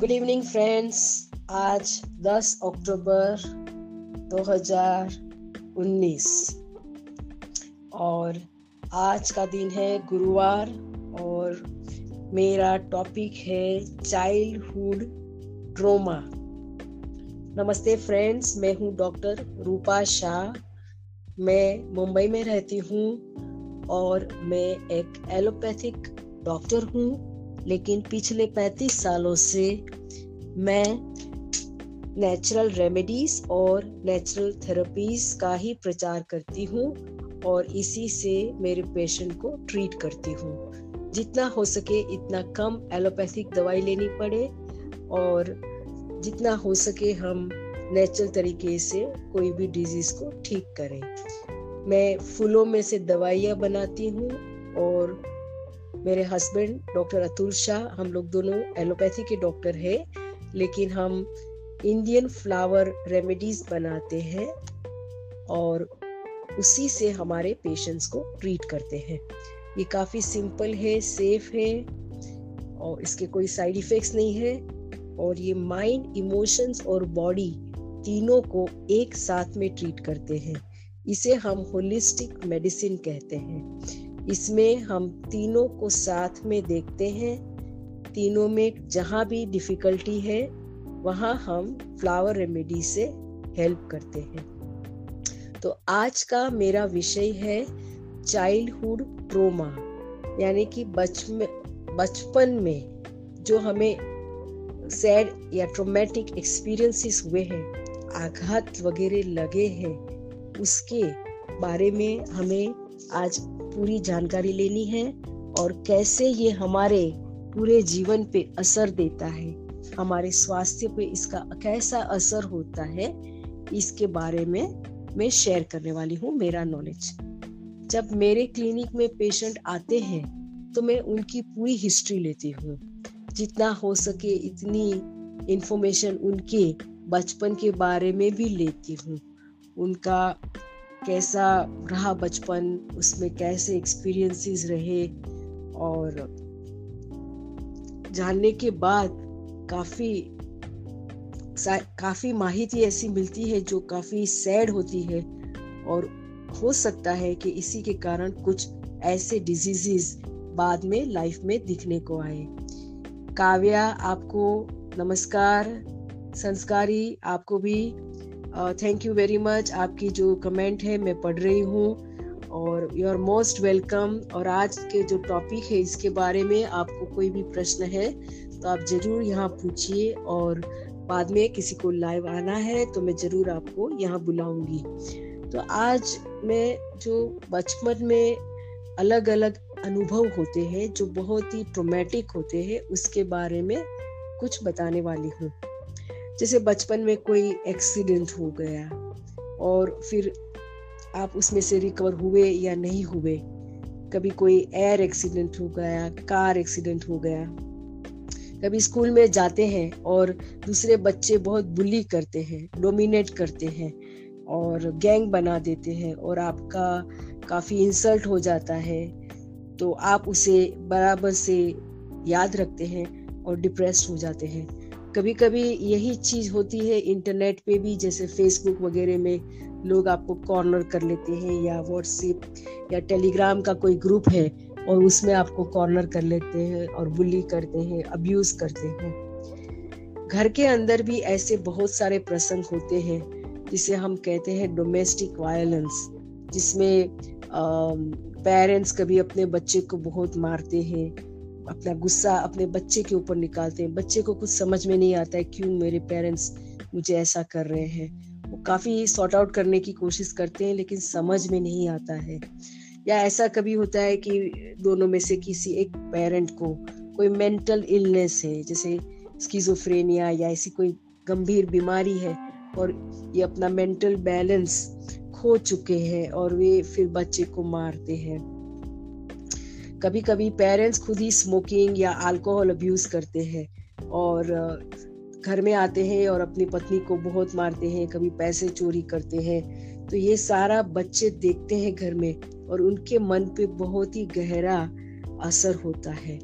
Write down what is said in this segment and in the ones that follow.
Good evening friends आज 10 अक्टूबर 2019 और आज का दिन है गुरुवार और मेरा टॉपिक है चाइल्डहुड ट्रोमा नमस्ते फ्रेंड्स मैं हूँ डॉक्टर रूपा शाह। मैं मुंबई में रहती हूँ और मैं एक एलोपैथिक डॉक्टर हूँ। लेकिन पिछले 35 सालों से मैं नेचुरल रेमेडीज और नेचुरल थेरेपीज का ही प्रचार करती हूँ और इसी से मेरे पेशेंट को ट्रीट करती हूँ। जितना हो सके इतना कम एलोपैथिक दवाई लेनी पड़े और जितना हो सके हम नेचुरल तरीके से कोई भी डिज़ीज़ को ठीक करें। मैं फूलों में से दवाइयाँ बनाती हूँ और मेरे हस्बैंड डॉक्टर अतुल शाह, हम लोग दोनों एलोपैथी के डॉक्टर हैं। लेकिन हम इंडियन फ्लावर रेमेडीज बनाते हैं और उसी से हमारे पेशेंट्स को ट्रीट करते हैं। ये काफ़ी सिंपल है सेफ़ है और इसके कोई साइड इफ़ेक्ट्स नहीं है और ये माइंड इमोशंस और बॉडी तीनों को एक साथ में ट्रीट करते हैं। इसे हम होलिस्टिक मेडिसिन कहते हैं। इसमें हम तीनों को साथ में देखते हैं तीनों में जहाँ भी डिफिकल्टी है, वहाँ हम फ्लावर रेमेडी से हेल्प करते हैं। तो आज का मेरा विषय है चाइल्डहुड ट्रोमा यानी कि बच में बचपन में जो हमें सैड या ट्रोमेटिक एक्सपीरियंसेस हुए हैं, आघात वगैरह लगे हैं, उसके बारे में हमें आज पूरी जानकारी लेनी है और कैसे ये हमारे पूरे जीवन पे असर देता है। हमारे स्वास्थ्य पे इसका कैसा असर होता है, इसके बारे में मैं शेयर करने वाली हूँ मेरा नॉलेज जब मेरे क्लिनिक में पेशेंट आते हैं तो मैं उनकी पूरी हिस्ट्री लेती हूँ। जितना हो सके इतनी इंफॉर्मेशन उनके बचपन के बारे में भी लेती हूँ। उनका कैसा रहा बचपन, उसमें कैसे एक्सपीरियंसेस रहे और जानने के बाद काफ़ी काफ़ी माहिती ऐसी मिलती है जो काफ़ी सैड होती है और हो सकता है कि इसी के कारण कुछ ऐसे डिजीजेस बाद में लाइफ में दिखने को आए। काव्या, आपको नमस्कार। संस्कारी, आपको भी थैंक यू वेरी मच आपकी जो कमेंट है, मैं पढ़ रही हूँ। और यू आर मोस्ट वेलकम और आज के जो टॉपिक है, इसके बारे में आपको कोई भी प्रश्न है तो आप ज़रूर यहाँ पूछिए और बाद में किसी को लाइव आना है तो मैं ज़रूर आपको यहाँ बुलाऊँगी। तो आज मैं जो बचपन में अलग अलग अनुभव होते हैं, जो बहुत ही ट्रोमेटिक होते हैं, उसके बारे में कुछ बताने वाली हूँ। जैसे बचपन में कोई एक्सीडेंट हो गया और फिर आप उसमें से रिकवर हुए या नहीं हुए? कभी कोई एयर एक्सीडेंट हो गया कार एक्सीडेंट हो गया। कभी स्कूल में जाते हैं और दूसरे बच्चे बहुत बुली करते हैं डोमिनेट करते हैं और गैंग बना देते हैं और आपका काफ़ी इंसल्ट हो जाता है तो आप उसे बराबर से याद रखते हैं और डिप्रेस हो जाते हैं। कभी कभी यही चीज़ होती है इंटरनेट पे भी, जैसे फेसबुक वगैरह में लोग आपको कॉर्नर कर लेते हैं या व्हाट्सएप या टेलीग्राम का कोई ग्रुप है और उसमें आपको कॉर्नर कर लेते हैं और बुली करते हैं अब्यूज करते हैं। घर के अंदर भी ऐसे बहुत सारे प्रसंग होते हैं, जिसे हम कहते हैं डोमेस्टिक वायलेंस जिसमें पेरेंट्स कभी अपने बच्चे को बहुत मारते हैं, अपना गुस्सा अपने बच्चे के ऊपर निकालते हैं। बच्चे को कुछ समझ में नहीं आता है, क्यों मेरे पेरेंट्स मुझे ऐसा कर रहे हैं। वो काफ़ी सॉर्ट आउट करने की कोशिश करते हैं, लेकिन समझ में नहीं आता है। या ऐसा कभी होता है कि दोनों में से किसी एक पेरेंट को कोई मेंटल इलनेस है, जैसे स्किजोफ्रेनिया या ऐसी कोई गंभीर बीमारी है, और ये अपना मेंटल बैलेंस खो चुके हैं और वे फिर बच्चे को मारते हैं। कभी कभी पेरेंट्स खुद ही स्मोकिंग या अल्कोहल अब्यूज करते हैं, और घर में आते हैं और अपनी पत्नी को बहुत मारते हैं, कभी पैसे चोरी करते हैं। तो ये सारा बच्चे देखते हैं घर में और उनके मन पे बहुत ही गहरा असर होता है।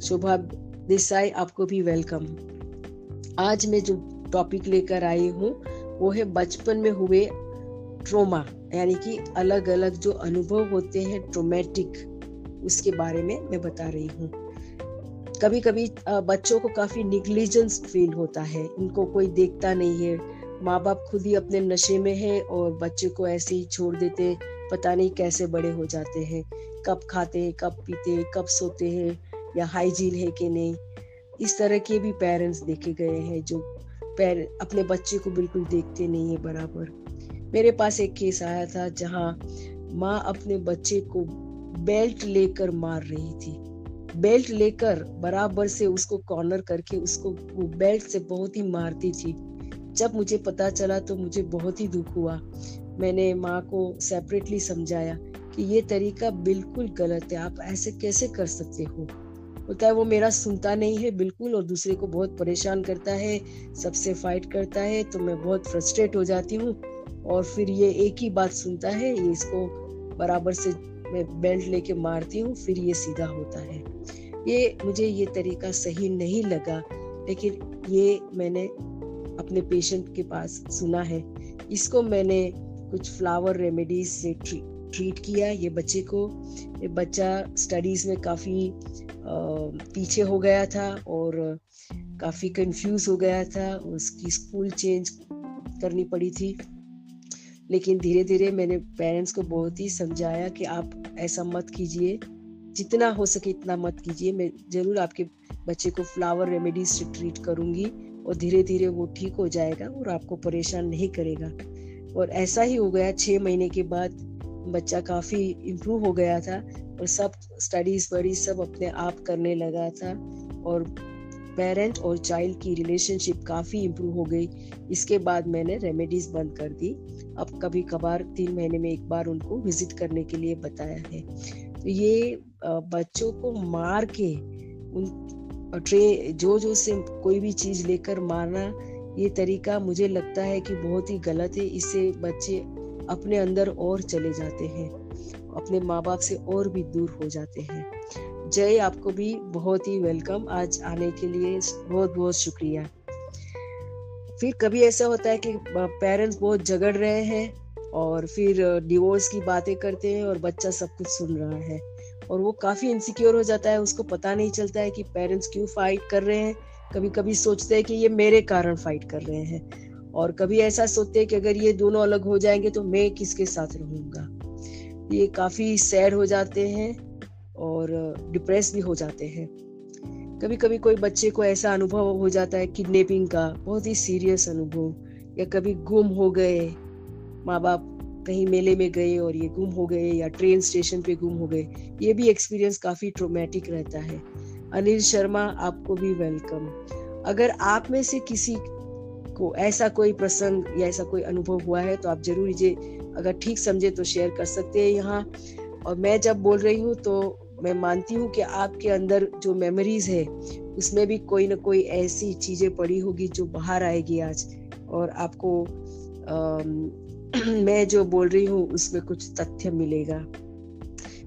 शोभा, देसाई, आपको भी वेलकम आज मैं जो टॉपिक लेकर आई हूँ, वो है बचपन में हुए ट्रोमा यानी कि अलग अलग जो अनुभव होते हैं ट्रोमेटिक उसके बारे में मैं बता रही हूँ। कभी कभी बच्चों को काफ़ी निग्लिजेंस फील होता है। इनको कोई देखता नहीं है। माँ बाप खुद ही अपने नशे में है और बच्चे को ऐसे ही छोड़ देते पता नहीं कैसे बड़े हो जाते हैं। कब खाते हैं, कब पीते हैं, कब सोते हैं या हाइजीन है कि नहीं। इस तरह के भी पेरेंट्स देखे गए हैं जो पैर, अपने बच्चे को बिल्कुल देखते नहीं है बराबर। मेरे पास एक केस आया था जहाँ माँ अपने बच्चे को बेल्ट लेकर मार रही थी। बेल्ट लेकर बराबर से उसको कॉर्नर करके उसको वो बेल्ट से बहुत ही मारती थी। जब मुझे पता चला तो मुझे बहुत ही दुख हुआ। मैंने माँ को सेपरेटली समझाया कि ये तरीका बिल्कुल गलत है, आप ऐसे कैसे कर सकते हो? होता है, वो मेरा सुनता नहीं है बिल्कुल और दूसरे को बहुत परेशान करता है, सबसे फाइट करता है तो मैं बहुत फ्रस्ट्रेट हो जाती हूँ और फिर ये एक ही बात सुनता है, ये इसको बराबर से मैं बेल्ट लेके मारती हूँ फिर ये सीधा होता है। ये मुझे ये तरीका सही नहीं लगा लेकिन ये मैंने अपने पेशेंट के पास सुना है। इसको मैंने कुछ फ्लावर रेमेडीज से ट्री, ट्रीट किया ये बच्चे को। ये बच्चा स्टडीज़ में काफ़ी पीछे हो गया था और काफ़ी कंफ्यूज हो गया था। उसकी स्कूल चेंज करनी पड़ी थी। लेकिन धीरे धीरे मैंने पेरेंट्स को बहुत ही समझाया कि आप ऐसा मत कीजिए, जितना हो सके इतना मत कीजिए। मैं ज़रूर आपके बच्चे को फ्लावर रेमेडीज से ट्रीट करूँगी और धीरे धीरे वो ठीक हो जाएगा और आपको परेशान नहीं करेगा। और ऐसा ही हो गया छः महीने के बाद बच्चा काफ़ी इम्प्रूव हो गया था और सब स्टडीज़ वडीज सब अपने आप करने लगा था और पेरेंट और चाइल्ड की रिलेशनशिप काफ़ी इम्प्रूव हो गई। इसके बाद मैंने रेमेडीज बंद कर दी। अब कभी कभार तीन महीने में एक बार उनको विज़िट करने के लिए बताया है। तो ये बच्चों को मार के उन ट्रे जो जो से कोई भी चीज़ लेकर मारना, ये तरीका मुझे लगता है कि बहुत ही गलत है। इससे बच्चे अपने अंदर और चले जाते हैं। अपने माँ बाप से और भी दूर हो जाते हैं। जय आपको भी बहुत ही वेलकम आज आने के लिए बहुत बहुत शुक्रिया। फिर कभी ऐसा होता है कि पेरेंट्स बहुत झगड़ रहे हैं और फिर डिवोर्स की बातें करते हैं और बच्चा सब कुछ सुन रहा है और वो काफ़ी इनसिक्योर हो जाता है। उसको पता नहीं चलता है कि पेरेंट्स क्यों फाइट कर रहे हैं। कभी कभी सोचते हैं कि ये मेरे कारण फाइट कर रहे हैं और कभी ऐसा सोचते हैं कि अगर ये दोनों अलग हो जाएँगे तो मैं किसके साथ रहूँगा। ये काफ़ी सैड हो जाते हैं और डिप्रेस भी हो जाते हैं। कभी कभी कोई बच्चे को ऐसा अनुभव हो जाता है किडनैपिंग का, बहुत ही सीरियस अनुभव, या कभी गुम हो गए माँ बाप कहीं मेले में गए और ये गुम हो गए, या ट्रेन स्टेशन पे गुम हो गए, ये भी एक्सपीरियंस काफ़ी ट्रोमेटिक रहता है। अनिल शर्मा, आपको भी वेलकम। अगर आप में से किसी को ऐसा कोई प्रसंग या ऐसा कोई अनुभव हुआ है तो आप ज़रूर इसे अगर ठीक समझे तो शेयर कर सकते हैं यहाँ। और मैं जब बोल रही हूँ तो मैं मानती हूँ कि आपके अंदर जो मेमोरीज है उसमें भी कोई ना कोई ऐसी चीज़ें पड़ी होगी जो बाहर आएगी आज। और आपको आ, मैं जो बोल रही हूँ उसमें कुछ तथ्य मिलेगा।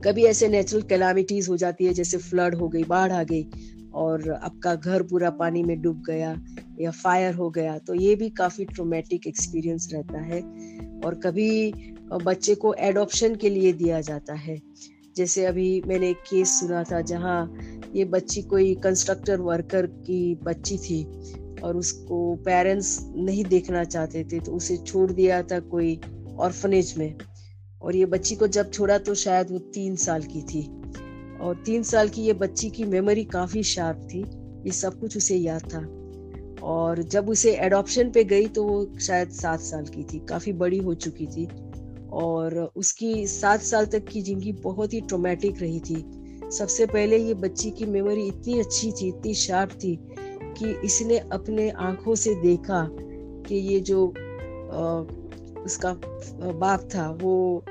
कभी ऐसे नेचुरल कैलामिटीज हो जाती है जैसे फ्लड हो गई बाढ़ आ गई और आपका घर पूरा पानी में डूब गया या फायर हो गया तो ये भी काफ़ी ट्रोमेटिक एक्सपीरियंस रहता है। और कभी बच्चे को एडॉप्शन के लिए दिया जाता है। जैसे अभी मैंने एक केस सुना था जहाँ ये बच्ची कोई कंस्ट्रक्टर वर्कर की बच्ची थी और उसको पेरेंट्स नहीं देखना चाहते थे तो उसे छोड़ दिया था कोई ऑर्फनेज में। और ये बच्ची को जब छोड़ा तो शायद वो तीन साल की थी। और तीन साल की ये बच्ची की मेमोरी काफ़ी शार्प थी, ये सब कुछ उसे याद था। और जब उसे एडॉप्शन पे गई तो वो शायद सात साल की थी, काफ़ी बड़ी हो चुकी थी। और उसकी सात साल तक की ज़िंदगी बहुत ही ट्रोमेटिक रही थी। सबसे पहले ये बच्ची की मेमोरी इतनी अच्छी थी इतनी शार्प थी कि इसने अपने आँखों से देखा कि ये जो आ, उसका बाप था वो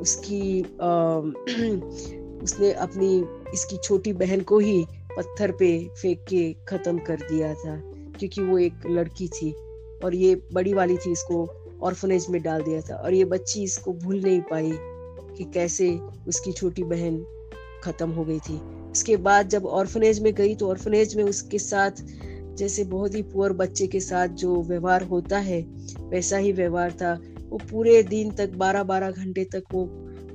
उसकी आ, उसने अपनी इसकी छोटी बहन को ही पत्थर पे फेंक के खत्म कर दिया था क्योंकि वो एक लड़की थी और ये बड़ी वाली थी इसको ऑर्फनेज में डाल दिया था और ये बच्ची इसको भूल नहीं पाई कि कैसे उसकी छोटी बहन खत्म हो गई थी। उसके बाद जब ऑर्फनेज में गई तो ऑर्फनेज में उसके साथ जैसे बहुत ही पुअर बच्चे के साथ जो व्यवहार होता है, वैसा ही व्यवहार था। वो पूरे दिन तक बारह बारह घंटे तक वो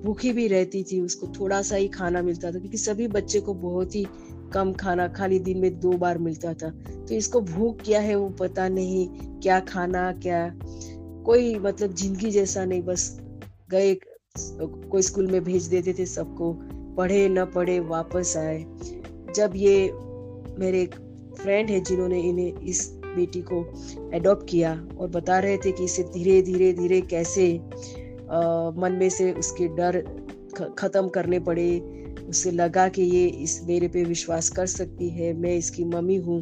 भूखी भी रहती थी। उसको थोड़ा सा ही खाना मिलता था क्योंकि सभी बच्चे को बहुत ही कम खाना खाली दिन में दो बार मिलता था। तो इसको भूख क्या है वो पता नहीं, क्या खाना, क्या कोई मतलब ज़िंदगी जैसा नहीं बस गए कोई स्कूल में भेज देते थे सबको पढ़े न पढ़े वापस आए। जब ये मेरे एक फ्रेंड है जिन्होंने इन्हें इस बेटी को एडॉप्ट किया और बता रहे थे कि इसे धीरे धीरे धीरे कैसे आ, मन में से उसके डर खत्म करने पड़े। उसे लगा कि ये इस मेरे पे विश्वास कर सकती है मैं इसकी मम्मी हूँ।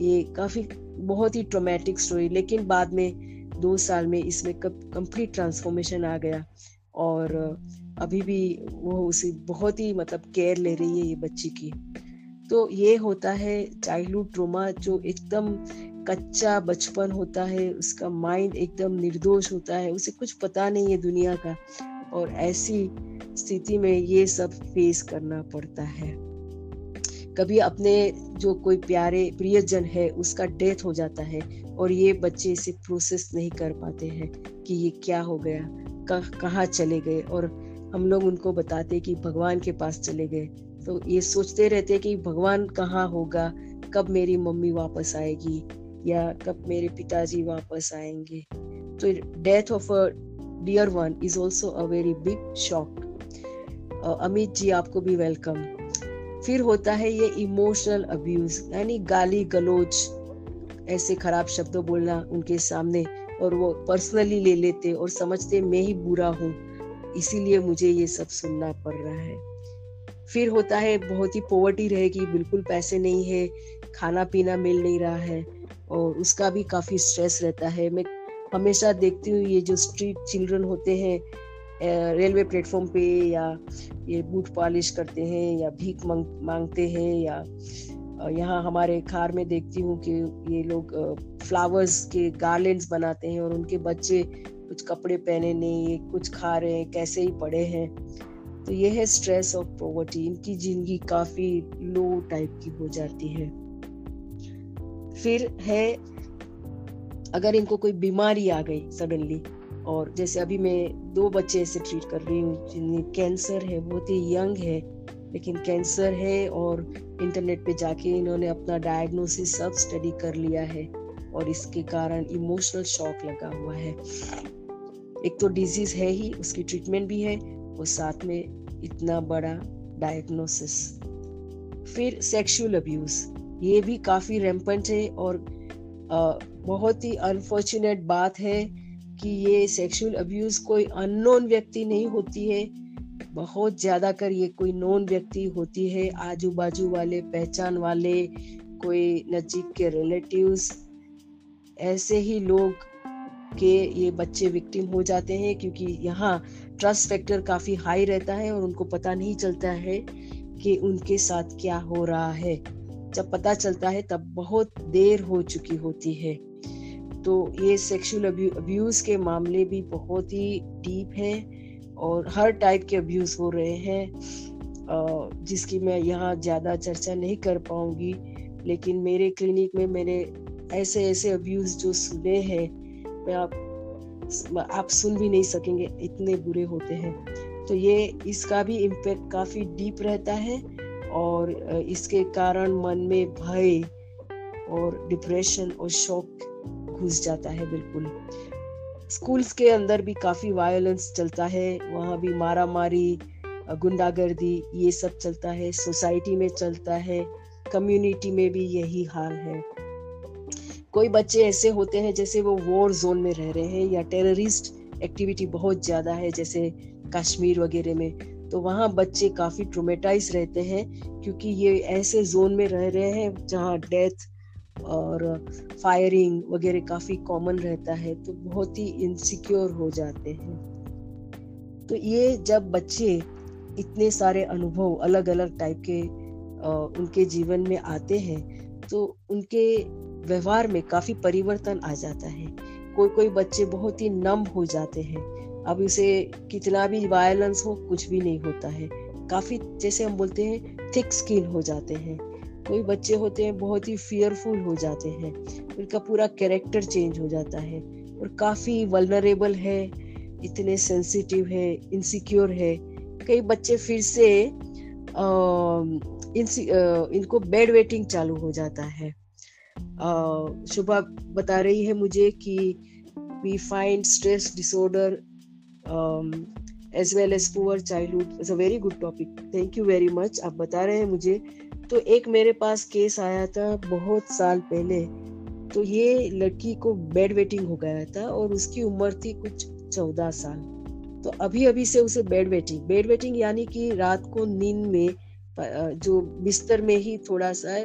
ये काफ़ी बहुत ही ट्रोमेटिक स्टोरी लेकिन बाद में दो साल में इसमें कंप्लीट ट्रांसफॉर्मेशन आ गया। और अभी भी वो उसे बहुत ही मतलब केयर ले रही है ये बच्ची की। तो ये होता है चाइल्डहुड ट्रोमा जो एकदम कच्चा बचपन होता है, उसका माइंड एकदम निर्दोष होता है, उसे कुछ पता नहीं है दुनिया का। और ऐसी स्थिति में ये सब फेस करना पड़ता है। कभी अपने जो कोई प्यारे प्रियजन है, उसका डेथ हो जाता है और ये बच्चे इसे प्रोसेस नहीं कर पाते हैं कि ये क्या हो गया, कहाँ चले गए और हम लोग उनको बताते कि भगवान के पास चले गए। तो ये सोचते रहते कि भगवान कहाँ होगा, कब मेरी मम्मी वापस आएगी या कब मेरे पिताजी वापस आएँगे। तो death of a dear one is also a very big shock Amit ji, आपको भी वेलकम फिर होता है ये इमोशनल अब्यूज यानी गाली गलोच ऐसे खराब शब्द बोलना उनके सामने और वो पर्सनली ले लेते और समझते, मैं ही बुरा हूँ, इसीलिए मुझे ये सब सुनना पड़ रहा है। फिर होता है बहुत ही पोवर्टी रहेगी, बिल्कुल पैसे नहीं है, खाना पीना मिल नहीं रहा है और उसका भी काफ़ी स्ट्रेस रहता है। मैं हमेशा देखती हूँ ये जो स्ट्रीट चिल्ड्रन होते हैं रेलवे प्लेटफॉर्म पे या ये बूट पॉलिश करते हैं या भीख मांग, मांगते हैं या यहाँ हमारे खार में देखती हूँ कि ये लोग फ्लावर्स के गार्लेंड्स बनाते हैं और उनके बच्चे कुछ कपड़े पहने नहीं, ये कुछ खा रहे हैं, कैसे ही पड़े हैं। तो ये है स्ट्रेस ऑफ़ पॉवर्टी इनकी ज़िंदगी काफ़ी लो टाइप की हो जाती है। फिर है, अगर इनको कोई बीमारी आ गई सडनली और जैसे अभी मैं दो बच्चे ऐसे ट्रीट कर रही हूँ जिनमें कैंसर है बहुत ही यंग है लेकिन कैंसर है और इंटरनेट पे जाके इन्होंने अपना डायग्नोसिस सब स्टडी कर लिया है और इसके कारण इमोशनल शॉक लगा हुआ है। एक तो डिज़ीज़ है ही उसकी ट्रीटमेंट भी है और साथ में इतना बड़ा डायग्नोसिस फिर सेक्सुअल अब्यूज ये भी काफ़ी रेम्पेंट है और आ, बहुत ही अनफॉर्चुनेट बात है कि ये सेक्सुअल अब्यूज कोई अननोन व्यक्ति नहीं होती है। बहुत ज़्यादा कर ये कोई नोन व्यक्ति होती है। आजू बाजू वाले, पहचान वाले, कोई नजीक के रिलेटिव्स ऐसे ही लोग के ये बच्चे विक्टिम हो जाते हैं क्योंकि यहाँ ट्रस्ट फैक्टर काफ़ी हाई रहता है और उनको पता नहीं चलता है कि उनके साथ क्या हो रहा है। जब पता चलता है तब बहुत देर हो चुकी होती है। तो ये सेक्सुअल अब्यूज के मामले भी बहुत ही डीप हैं और हर टाइप के अब्यूज हो रहे हैं जिसकी मैं यहाँ ज़्यादा चर्चा नहीं कर पाऊँगी। लेकिन मेरे क्लिनिक में मैंने ऐसे ऐसे अब्यूज जो सुने हैं, मैं आप आप सुन भी नहीं सकेंगे, इतने बुरे होते हैं। तो ये, इसका भी इम्पेक्ट काफ़ी डीप रहता है और इसके कारण मन में भय और डिप्रेशन और शौक घुस जाता है, बिल्कुल। स्कूल्स के अंदर भी काफ़ी वायलेंस चलता है, वहाँ भी मारा मारी गुंडागर्दी, ये सब चलता है सोसाइटी में चलता है कम्युनिटी में भी यही हाल है। कोई बच्चे ऐसे होते हैं जैसे वो वॉर जोन में रह रहे हैं, या टेररिस्ट एक्टिविटी बहुत ज़्यादा है, जैसे कश्मीर वगैरह में। तो वहाँ बच्चे काफ़ी ट्रोमेटाइज रहते हैं, क्योंकि ये ऐसे जोन में रह रहे हैं जहाँ डेथ और फायरिंग वगैरह काफ़ी कॉमन रहता है तो बहुत ही इनसिक्योर हो जाते हैं। तो ये जब बच्चे इतने सारे अनुभव अलग अलग टाइप के उनके जीवन में आते हैं तो उनके व्यवहार में काफ़ी परिवर्तन आ जाता है। कोई कोई बच्चे बहुत ही नम हो जाते हैं। अब उसे कितना भी वायलेंस हो, कुछ भी नहीं होता है। काफ़ी, जैसे हम बोलते हैं थिक स्किन हो जाते हैं। कोई बच्चे होते हैं बहुत ही फियरफुल हो जाते हैं। उनका पूरा कैरेक्टर चेंज हो जाता है और काफ़ी वलनरेबल है इतने सेंसिटिव है इनसिक्योर है। कई बच्चे फिर से आ, इन, इनको बेड वेटिंग चालू हो जाता है। शुभा बता रही है मुझे कि we find stress disorder as well as poor childhood is a very good topic thank you very much आप बता रहे हैं मुझे तो एक मेरे पास केस आया था बहुत साल पहले। तो ये लड़की को बेड वेटिंग हो गया था और उसकी उम्र थी कुछ चौदह साल। तो अभी अभी से उसे बेड वेटिंग बेड वेटिंग यानी कि रात को नींद में जो बिस्तर में ही थोड़ा सा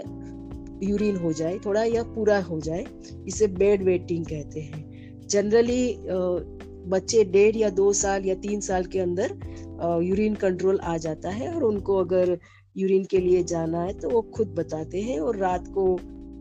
यूरिन हो जाए, थोड़ा या पूरा हो जाए, इसे बेड वेटिंग कहते हैं। जनरली बच्चे डेढ़ या दो साल या तीन साल के अंदर यूरिन कंट्रोल आ जाता है और उनको अगर यूरिन के लिए जाना है तो वो खुद बताते हैं और रात को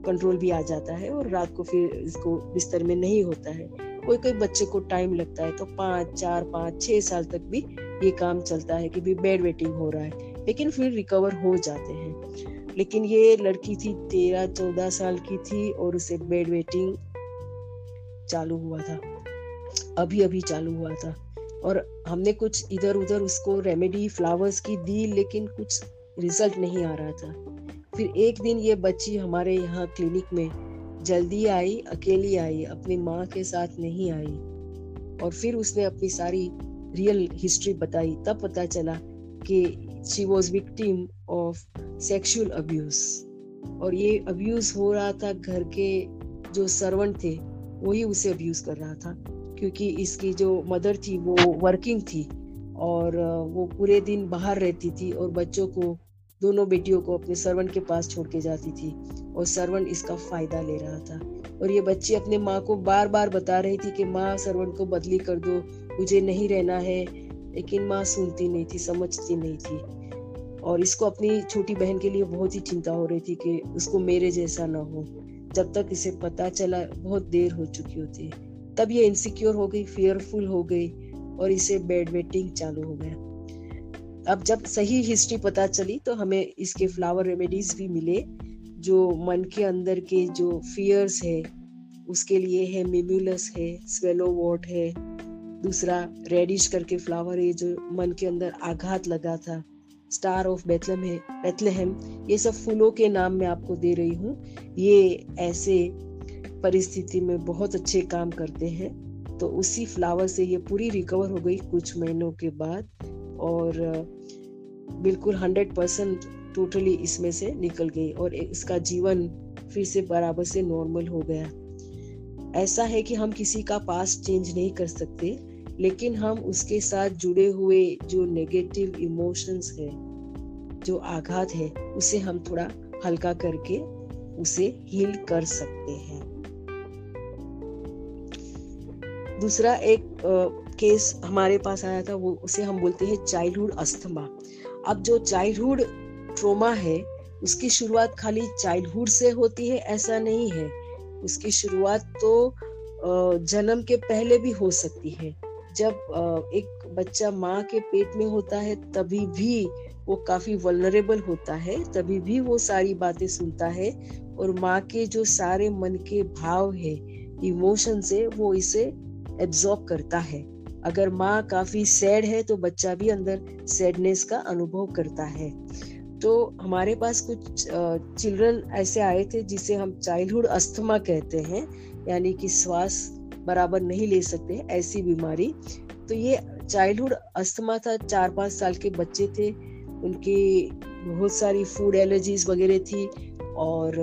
कंट्रोल भी आ जाता है और रात को फिर इसको बिस्तर में नहीं होता है। कोई कोई बच्चे को टाइम लगता है तो पाँच, चार, पाँच छः साल तक भी ये काम चलता है कि भी बेड वेटिंग हो रहा है, लेकिन फिर रिकवर हो जाते हैं। लेकिन ये लड़की थी तेरह, चौदह साल की थी और उसे बेड वेटिंग चालू हुआ था। अभी अभी चालू हुआ था। और हमने कुछ इधर उधर उसको रेमेडी फ्लावर्स की दी, लेकिन कुछ रिज़ल्ट नहीं आ रहा था। फिर एक दिन ये बच्ची हमारे यहाँ क्लिनिक में जल्दी आई, अकेली आई, अपनी माँ के साथ नहीं आई। और फिर उसने अपनी सारी रियल हिस्ट्री बताई। तब पता चला कि she was victim of sexual abuse और ये अब्यूज हो रहा था घर के जो सर्वेंट थे वही उसे अब्यूज कर रहा था। क्योंकि इसकी जो मदर थी, वो वर्किंग थी। और वो पूरे दिन बाहर रहती थी और बच्चों को, दोनों बेटियों को अपने सर्वेंट के पास छोड़ के जाती थी और सर्वेंट इसका फ़ायदा ले रहा था। और ये बच्ची अपने माँ को बार बार बता रही थी कि, माँ सर्वेंट को बदली कर दो, मुझे नहीं रहना है। लेकिन माँ सुनती नहीं थी, समझती नहीं थी। और इसको अपनी छोटी बहन के लिए बहुत ही चिंता हो रही थी कि उसको मेरे जैसा ना हो। जब तक इसे पता चला, बहुत देर हो चुकी होती। तब ये इनसिक्योर हो गई फियरफुल हो गई। और इसे बेड वेटिंग चालू हो गया। अब जब सही हिस्ट्री पता चली तो हमें इसके फ्लावर रेमेडीज भी मिले, जो मन के अंदर के जो फियर्स है, उसके लिए है मिम्यूलस है स्वेलो वॉट है, दूसरा रेडिश करके फ्लावर है, जो मन के अंदर आघात लगा था। स्टार ऑफ़ बेथलम है बेथलहम ये सब फूलों के नाम मैं आपको दे रही हूँ। ये ऐसे परिस्थिति में बहुत अच्छे काम करते हैं। तो उसी फ्लावर से ये पूरी रिकवर हो गई कुछ महीनों के बाद और बिल्कुल हंड्रेड परसेंट टोटली इसमें से निकल गई और इसका जीवन फिर से बराबर से नॉर्मल हो गया। ऐसा है कि हम किसी का पास चेंज नहीं कर सकते, लेकिन हम उसके साथ जुड़े हुए जो नेगेटिव इमोशंस है, जो आघात है, उसे हम थोड़ा हल्का करके उसे हील कर सकते हैं। दूसरा एक केस हमारे पास आया था, वो उसे हम बोलते हैं चाइल्डहुड अस्थमा। अब जो चाइल्डहुड ट्रोमा है, उसकी शुरुआत खाली चाइल्डहुड से होती है, ऐसा नहीं है। उसकी शुरुआत तो जन्म के पहले भी हो सकती है। जब एक बच्चा माँ के पेट में होता है, तभी भी वो काफ़ी वलनरेबल होता है, तभी भी वो सारी बातें सुनता है और माँ के जो सारे मन के भाव है इमोशन से वो इसे एब्जॉर्ब करता है। अगर माँ काफ़ी सैड है तो बच्चा भी अंदर सैडनेस का अनुभव करता है। तो हमारे पास कुछ चिल्ड्रन ऐसे आए थे, जिसे हम चाइल्डहुड अस्थमा कहते हैं, यानी कि श्वास बराबर नहीं ले सकते, ऐसी बीमारी। तो ये चाइल्डहुड अस्थमा था चार पाँच साल के बच्चे थे। उनकी बहुत सारी फ़ूड एलर्जीज वगैरह थी। और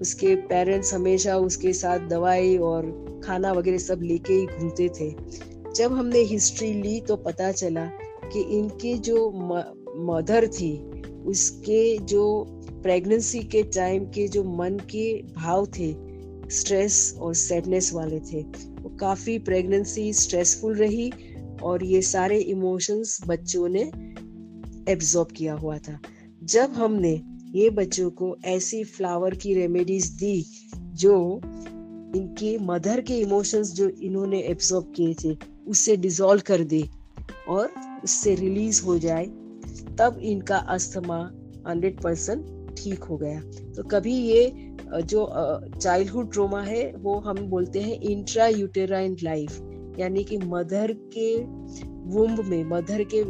उसके पेरेंट्स हमेशा उसके साथ दवाई और खाना वगैरह सब लेके ही घूमते थे। जब हमने हिस्ट्री ली तो पता चला कि इनकी जो मदर थी, उसके जो प्रेगनेंसी के टाइम के जो मन के भाव थे स्ट्रेस और सैडनेस वाले थे, वो काफ़ी प्रेगनेंसी स्ट्रेसफुल रही और ये सारे इमोशंस बच्चों ने एब्जॉर्ब किया हुआ था। जब हमने ये बच्चों को ऐसी फ्लावर की रेमेडीज दी जो इनके मदर के इमोशंस जो इन्होंने एब्जॉर्ब किए थे, उससे डिजोल्व कर दे और उससे रिलीज़ हो जाए, तब इनका अस्थमा हंड्रेड परसेंट ठीक हो गया। तो कभी ये जो चाइल्डहुड ट्रोमा है, वो हम बोलते हैं इंट्रा यूटेराइन लाइफ यानी कि मदर के वुम्ब में मदर के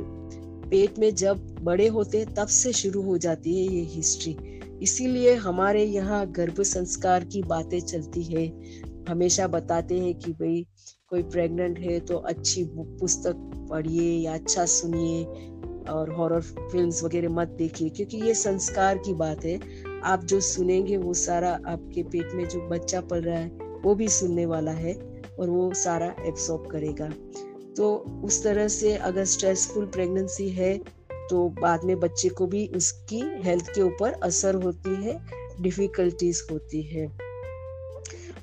पेट में जब बड़े होते हैं, तब से शुरू हो जाती है ये हिस्ट्री इसीलिए हमारे यहाँ गर्भ संस्कार की बातें चलती है। हमेशा बताते हैं कि भाई, कोई प्रेग्नेंट है तो अच्छी पुस्तक पढ़िए या अच्छा सुनिए और हॉरर फिल्म्स वगैरह मत देखिए, क्योंकि ये संस्कार की बात है। आप जो सुनेंगे वो सारा आपके पेट में जो बच्चा पल रहा है, वो भी सुनने वाला है और वो सारा एब्सॉर्ब करेगा। तो उस तरह से अगर स्ट्रेसफुल प्रेगनेंसी है तो बाद में बच्चे को भी उसकी हेल्थ के ऊपर असर होती है डिफिकल्टीज होती है।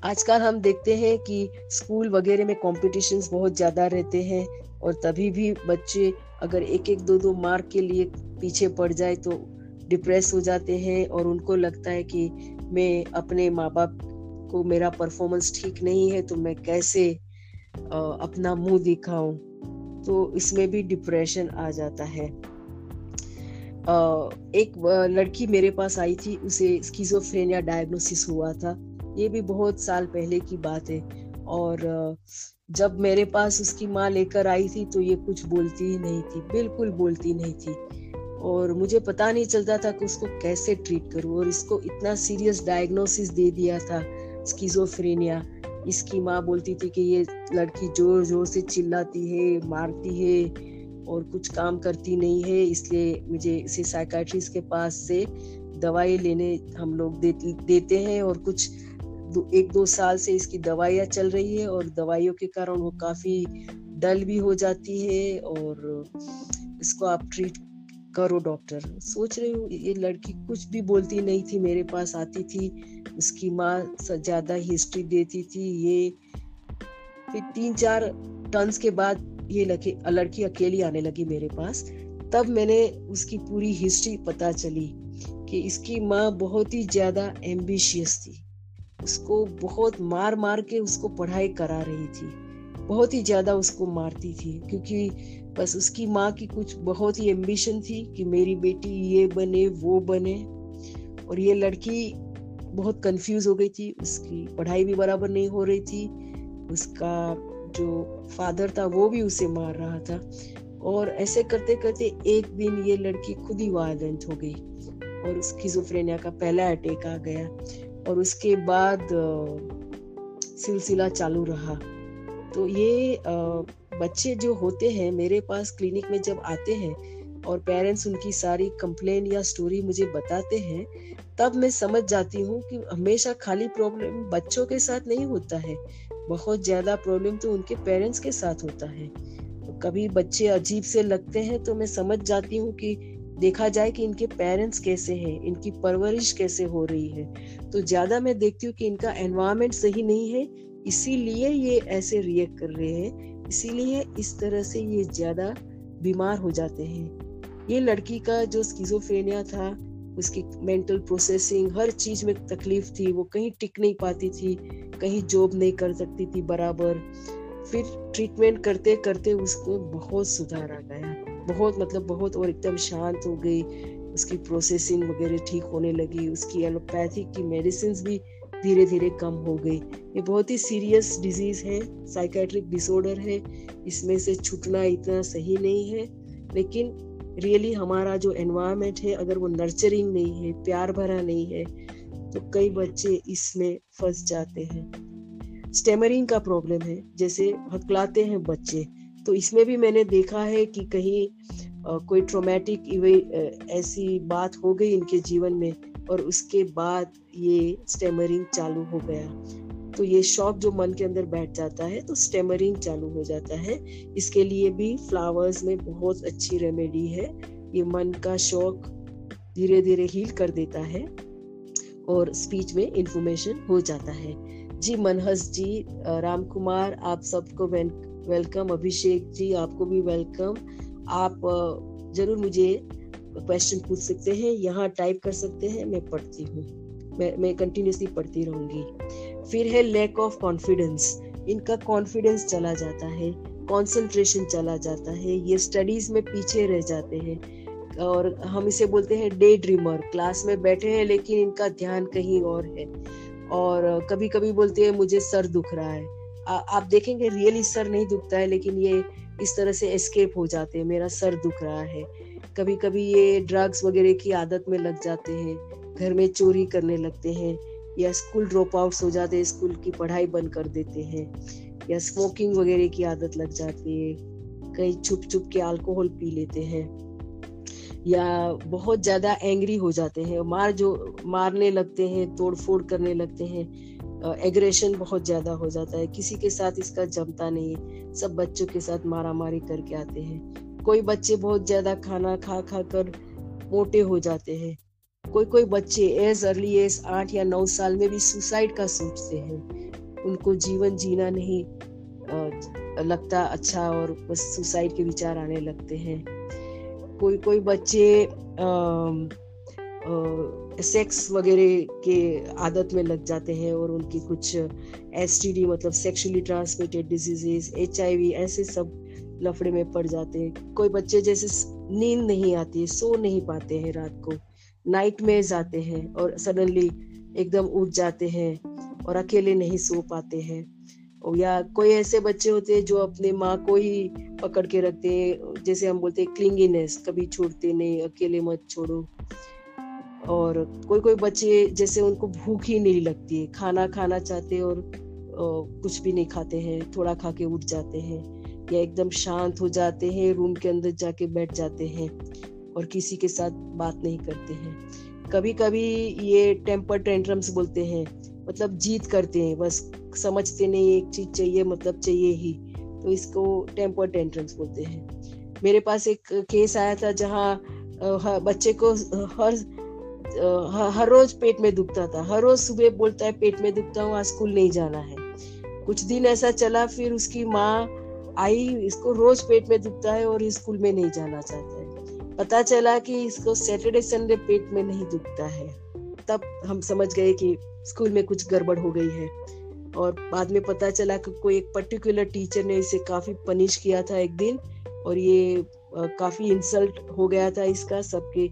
आजकल हम देखते हैं कि स्कूल वगैरह में कॉम्पिटिशन्स बहुत ज़्यादा रहते हैं और तभी भी बच्चे अगर एक एक दो दो मार्क के लिए पीछे पड़ जाए तो डिप्रेस हो जाते हैं और उनको लगता है कि मैं अपने माँ बाप को मेरा परफॉर्मेंस ठीक नहीं है तो मैं कैसे अपना मुँह दिखाऊँ तो इसमें भी डिप्रेशन आ जाता है। एक लड़की मेरे पास आई थी, उसे स्किजोफ्रेनिया डायग्नोसिस हुआ था। ये भी बहुत साल पहले की बात है। और जब मेरे पास उसकी माँ लेकर आई थी तो ये कुछ बोलती ही नहीं थी, बिल्कुल बोलती नहीं थी। और मुझे पता नहीं चलता था कि उसको कैसे ट्रीट करूँ, और इसको इतना सीरियस डायग्नोसिस दे दिया था स्किजोफ्रेनिया इसकी माँ बोलती थी कि ये लड़की ज़ोर ज़ोर से चिल्लाती है मारती है और कुछ काम करती नहीं है इसलिए मुझे इसे साइकाट्रिस्ट के पास से दवाई लेने हम लोग दे, देते हैं और कुछ दो, एक दो साल से इसकी दवाइयाँ चल रही है और दवाइयों के कारण वो काफ़ी डल भी हो जाती है और इसको आप ट्रीट करो डॉक्टर सोच रही हूँ ये लड़की कुछ भी बोलती नहीं थी मेरे पास आती थी उसकी माँ ज़्यादा हिस्ट्री देती थी। ये फिर तीन चार टर्न्स के बाद ये लड़की लड़की अकेली आने लगी मेरे पास। तब मैंने उसकी पूरी हिस्ट्री पता चली कि इसकी माँ बहुत ही ज़्यादा एम्बिशियस थी। उसको बहुत मार मार के उसको पढ़ाई करा रही थी। बहुत ही ज़्यादा उसको मारती थी क्योंकि बस उसकी माँ की कुछ बहुत ही एम्बिशन थी कि मेरी बेटी ये बने, वो बने। और ये लड़की बहुत कंफ्यूज हो गई थी। उसकी पढ़ाई भी बराबर नहीं हो रही थी। उसका जो फादर था, वो भी उसे मार रहा था। और ऐसे करते करते एक दिन ये लड़की खुद ही वायलेंट हो गई और उसकी का पहला अटैक आ गया। और उसके बाद सिलसिला चालू रहा। तो ये बच्चे जो होते हैं, मेरे पास क्लिनिक में जब आते हैं और पेरेंट्स उनकी सारी कंप्लेन या स्टोरी मुझे बताते हैं तब मैं समझ जाती हूँ कि हमेशा खाली प्रॉब्लम बच्चों के साथ नहीं होता है। बहुत ज़्यादा प्रॉब्लम तो उनके पेरेंट्स के साथ होता है। तो कभी बच्चे अजीब से लगते हैं तो मैं समझ जाती हूँ कि देखा जाए कि इनके पेरेंट्स कैसे हैं, इनकी परवरिश कैसे हो रही है। तो ज़्यादा मैं देखती हूँ कि इनका एनवायरमेंट सही नहीं है, इसीलिए ये ऐसे रिएक्ट कर रहे हैं। इसीलिए इस तरह से ये ज़्यादा बीमार हो जाते हैं। ये लड़की का जो स्किजोफ्रेनिया था उसकी मेंटल प्रोसेसिंग हर चीज़ में तकलीफ़ थी, वो कहीं टिक नहीं पाती थी, कहीं जॉब नहीं कर सकती थी बराबर। फिर ट्रीटमेंट करते करते उसको बहुत सुधार आ गया। बहुत मतलब बहुत और एकदम शांत हो गई। उसकी प्रोसेसिंग वगैरह ठीक होने लगी। उसकी एलोपैथिक की मेडिसिन भी धीरे धीरे कम हो गई। ये बहुत ही सीरियस डिज़ीज़ है साइकेट्रिक डिसऑर्डर है। इसमें से छूटना इतना सही नहीं है। लेकिन रियली हमारा जो एनवायरमेंट है अगर वो नर्चरिंग नहीं है प्यार भरा नहीं है तो कई बच्चे इसमें फंस जाते हैं। स्टेमरिंग का प्रॉब्लम है जैसे हकलाते हैं बच्चे। तो इसमें भी मैंने देखा है कि कहीं आ, कोई ट्रोमेटिक ऐसी बात हो गई इनके जीवन में और उसके बाद ये स्टेमरिंग चालू हो गया। तो ये शौक जो मन के अंदर बैठ जाता है तो स्टेमरिंग चालू हो जाता है। इसके लिए भी फ्लावर्स में बहुत अच्छी रेमेडी है। ये मन का शौक धीरे धीरे हील कर देता है और स्पीच में इंफॉर्मेशन हो जाता है। जी, मनहस जी राम कुमार आप सबको वेलकम अभिषेक जी, आपको भी वेलकम आप ज़रूर मुझे क्वेश्चन पूछ सकते हैं। यहाँ टाइप कर सकते हैं। मैं पढ़ती हूँ। मैं मैं कंटिन्यूसली पढ़ती रहूँगी। फिर है लैक ऑफ़ कॉन्फिडेंस इनका कॉन्फिडेंस चला जाता है कंसंट्रेशन चला जाता है ये स्टडीज़ में पीछे रह जाते हैं। और हम इसे बोलते हैं डे ड्रीमर क्लास में बैठे हैं लेकिन इनका ध्यान कहीं और है। और कभी कभी बोलते हैं मुझे सर दुख रहा है। आ, आप देखेंगे रियली सर नहीं दुखता है लेकिन ये इस तरह से एस्केप हो जाते हैं। मेरा सर दुख रहा है। कभी कभी ये ड्रग्स वगैरह की आदत में लग जाते हैं। घर में चोरी करने लगते हैं। या स्कूल ड्रॉप आउट हो जाते हैं, स्कूल की पढ़ाई बंद कर देते हैं, या स्मोकिंग वगैरह की आदत लग जाती है, कहीं छुप छुप के अल्कोहल पी लेते हैं, या बहुत ज़्यादा एंग्री हो जाते हैं, मार जो, मारने लगते हैं तोड़ फोड़ करने लगते हैं एग्रेशन बहुत ज़्यादा हो जाता है, किसी के साथ इसका जमता नहीं है सब बच्चों के साथ मारा मारी करके आते हैं, कोई बच्चे बहुत ज़्यादा खाना खा खा कर मोटे हो जाते हैं कोई कोई बच्चे एज अर्ली एज आठ या नौ साल में भी सुसाइड का सोचते हैं। उनको जीवन जीना नहीं लगता अच्छा और बस सुसाइड के विचार आने लगते हैं। कोई कोई बच्चे सेक्स वगैरह के आदत में लग जाते हैं और उनकी कुछ एसटीडी मतलब सेक्सुअली ट्रांसमिटेड डिजीजेस एच ऐसे सब लफड़े में पड़ जाते हैं। कोई बच्चे जैसे नींद नहीं आती सो नहीं पाते हैं रात को। नाइट में जाते हैं और सडनली एकदम उठ जाते हैं और अकेले नहीं सो पाते हैं। या कोई ऐसे बच्चे होते हैं जो अपने माँ को ही पकड़ के रखते हैं, जैसे हम बोलते हैं क्लिंगीनेस कभी छोड़ते नहीं, अकेले मत छोड़ो। और कोई कोई बच्चे जैसे उनको भूख ही नहीं लगती है, खाना खाना चाहते और कुछ भी नहीं खाते हैं, थोड़ा खा के उठ जाते हैं या एकदम शांत हो जाते हैं, रूम के अंदर जाके बैठ जाते हैं। और किसी के साथ बात नहीं करते हैं। कभी कभी ये टेम्पर टेंट्रम्स बोलते हैं मतलब जीत करते हैं, बस समझते नहीं, एक चीज़ चाहिए मतलब चाहिए ही। तो इसको टेम्पर टेंट्रम्स बोलते हैं। मेरे पास एक केस आया था जहाँ बच्चे को हर हर रोज पेट में दुखता था। हर रोज सुबह बोलता है, पेट में दुखता हूँ, आज स्कूल नहीं जाना है। कुछ दिन ऐसा चला, फिर उसकी माँ आई, इसको रोज पेट में दुखता है और स्कूल में नहीं जाना चाहता पता चला कि इसको सैटरडे संडे पेट में नहीं दुखता है। तब हम समझ गए कि स्कूल में कुछ गड़बड़ हो गई है। और बाद में पता चला कि कोई एक पर्टिकुलर टीचर ने इसे काफ़ी पनिश किया था एक दिन, और ये काफ़ी इंसल्ट हो गया था इसका सबके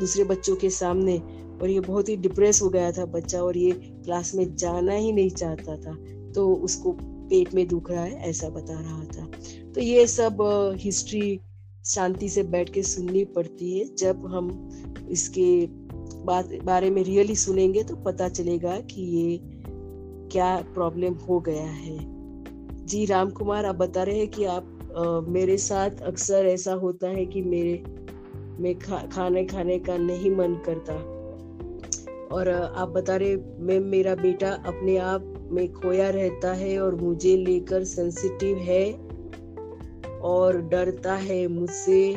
दूसरे बच्चों के सामने। और ये बहुत ही डिप्रेस हो गया था बच्चा, और ये क्लास में जाना ही नहीं चाहता था। तो उसको पेट में दुख रहा है, ऐसा बता रहा था। तो ये सब हिस्ट्री शांति से बैठ के सुननी पड़ती है। जब हम इसके बात बारे में रियली सुनेंगे तो पता चलेगा कि ये क्या प्रॉब्लम हो गया है। जी राम कुमार आप बता रहे हैं कि आप आ, मेरे साथ अक्सर ऐसा होता है कि मेरे में खा, खाने खाने का नहीं मन करता। और आप बता रहे मैं मेरा बेटा अपने आप में खोया रहता है और मुझे लेकर सेंसिटिव है। और डरता है मुझसे।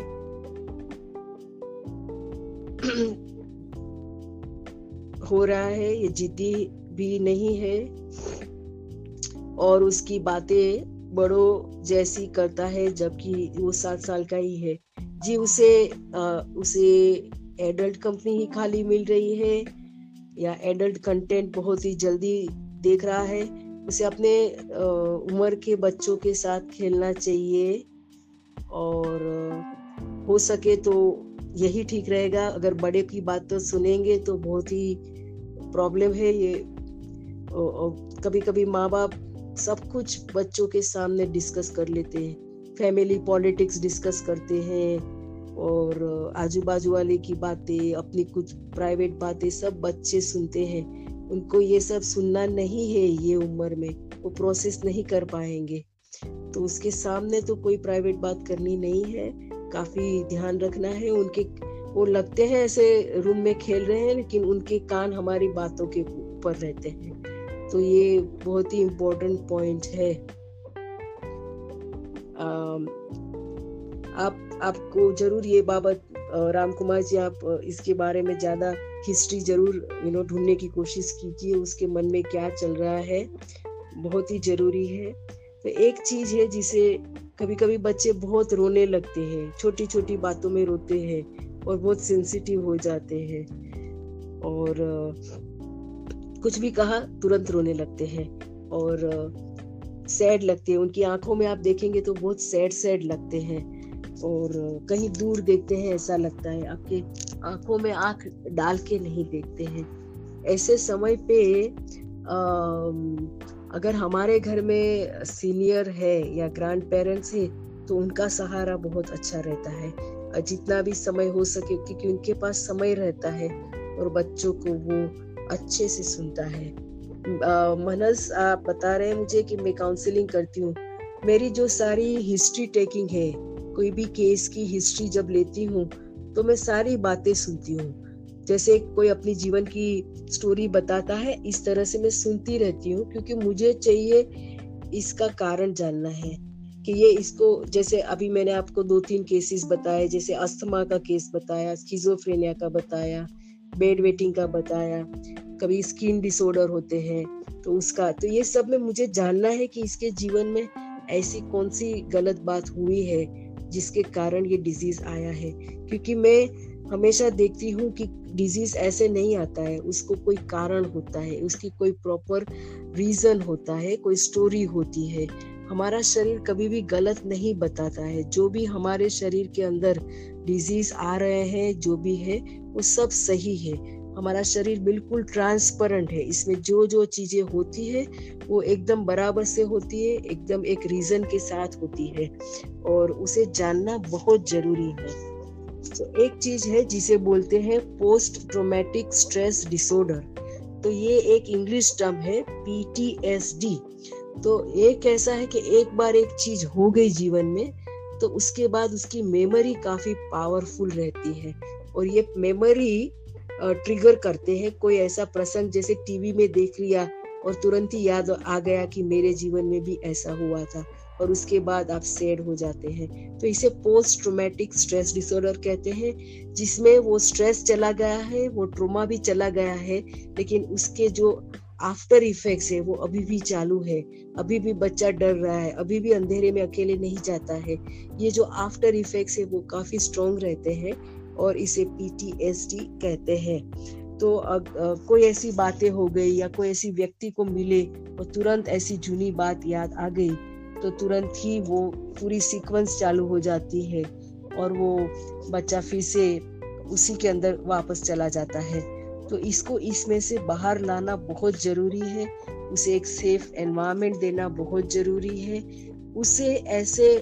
हो रहा है ये जिद्दी भी नहीं है। और उसकी बातें बड़ों जैसी करता है जबकि वो सात साल का ही है। जी उसे आ, उसे एडल्ट कंपनी ही खाली मिल रही है या एडल्ट कंटेंट बहुत ही जल्दी देख रहा है। उसे अपने उम्र के बच्चों के साथ खेलना चाहिए। और हो सके तो यही ठीक रहेगा। अगर बड़े की बात तो सुनेंगे तो बहुत ही प्रॉब्लम है ये। कभी कभी माँ बाप सब कुछ बच्चों के सामने डिस्कस कर लेते हैं। फैमिली पॉलिटिक्स डिस्कस करते हैं और आजू बाजू वाले की बातें, अपनी कुछ प्राइवेट बातें सब बच्चे सुनते हैं। उनको ये सब सुनना नहीं है ये उम्र में। वो प्रोसेस नहीं कर पाएँगे। तो उसके सामने तो कोई प्राइवेट बात करनी नहीं है। काफ़ी ध्यान रखना है उनके, वो लगते हैं ऐसे रूम में खेल रहे हैं, लेकिन उनके कान हमारी बातों के ऊपर रहते हैं। तो ये बहुत ही इम्पोर्टेंट पॉइंट है। आप, आपको ज़रूर ये बाबत राम कुमार जी, आप इसके बारे में ज़्यादा हिस्ट्री ज़रूर यू नो ढूँढने की कोशिश कीजिए, उसके मन में क्या चल रहा है। बहुत ही ज़रूरी है। तो एक चीज़ है जिसे कभी कभी बच्चे बहुत रोने लगते हैं छोटी छोटी बातों में रोते हैं और बहुत सेंसिटिव हो जाते हैं। और कुछ भी कहा तुरंत रोने लगते हैं और सैड लगते हैं। उनकी आँखों में आप देखेंगे तो बहुत सैड सैड लगते हैं और कहीं दूर देखते हैं, ऐसा लगता है। आपके आँखों में आँख डाल के नहीं देखते हैं। ऐसे समय पे अगर हमारे घर में सीनियर है या ग्रैंड पेरेंट्स है तो उनका सहारा बहुत अच्छा रहता है। जितना भी समय हो सके, क्योंकि उनके पास समय रहता है और बच्चों को वो अच्छे से सुनता है। मनस, आप बता रहे हैं मुझे कि मैं काउंसलिंग करती हूँ। मेरी जो सारी हिस्ट्री टेकिंग है, कोई भी केस की हिस्ट्री जब लेती हूँ तो मैं सारी बातें सुनती हूँ। जैसे कोई अपनी जीवन की स्टोरी बताता है, इस तरह से मैं सुनती रहती हूँ, क्योंकि मुझे चाहिए इसका कारण जानना है, कि ये इसको, जैसे अभी मैंने आपको दो तीन केसेस बताए, जैसे अस्थमा का केस बताया स्किजोफ्रेनिया का बताया बेड वेटिंग का बताया, कभी स्किन डिसऑर्डर होते हैं तो उसका तो ये सब में मुझे जानना है कि इसके जीवन में ऐसी कौन सी गलत बात हुई है, जिसके कारण ये डिज़ीज़ आया है, क्योंकि मैं हमेशा देखती हूँ कि डिज़ीज़ ऐसे नहीं आता है, उसको कोई कारण होता है, उसकी कोई प्रॉपर रीजन होता है, कोई स्टोरी होती है। हमारा शरीर कभी भी गलत नहीं बताता है। जो भी हमारे शरीर के अंदर डिज़ीज़ आ रहे हैं, जो भी है, वो सब सही है। हमारा शरीर बिल्कुल ट्रांसपेरेंट है। इसमें जो जो चीज़ें होती है, वो एकदम बराबर से होती है, एकदम एक रीजन के साथ होती है। और उसे जानना बहुत ज़रूरी है। तो एक चीज़ है जिसे बोलते हैं पोस्ट ट्रोमेटिक स्ट्रेस डिसऑर्डर तो ये एक इंग्लिश टर्म है पीटीएसडी तो एक ऐसा है कि एक बार एक चीज़ हो गई जीवन में तो उसके बाद उसकी मेमोरी काफ़ी पावरफुल रहती है। और ये मेमोरी ट्रिगर करते हैं कोई ऐसा प्रसंग जैसे टीवी में देख लिया और तुरंत ही याद आ गया कि मेरे जीवन में भी ऐसा हुआ था। और उसके बाद आप सैड हो जाते हैं। तो इसे पोस्ट ट्रोमेटिक स्ट्रेस डिसऑर्डर कहते हैं जिसमें वो स्ट्रेस चला गया है वो ट्रोमा भी चला गया है लेकिन उसके जो आफ्टर इफेक्ट्स है वो अभी भी चालू है। अभी भी बच्चा डर रहा है अभी भी अंधेरे में अकेले नहीं जाता है। ये जो आफ्टर इफेक्ट्स है वो काफ़ी स्ट्रॉन्ग रहते हैं और इसे पीटीएसडी कहते हैं। तो अग, अ, कोई ऐसी बातें हो गई या कोई ऐसी व्यक्ति को मिले और तुरंत ऐसी जूनी बात याद आ गई तो तुरंत ही वो पूरी सीक्वेंस चालू हो जाती है और वो बच्चा फिर से उसी के अंदर वापस चला जाता है। तो इसको इसमें से बाहर लाना बहुत ज़रूरी है, उसे एक सेफ़ एनवायरनमेंट देना बहुत ज़रूरी है, उसे ऐसे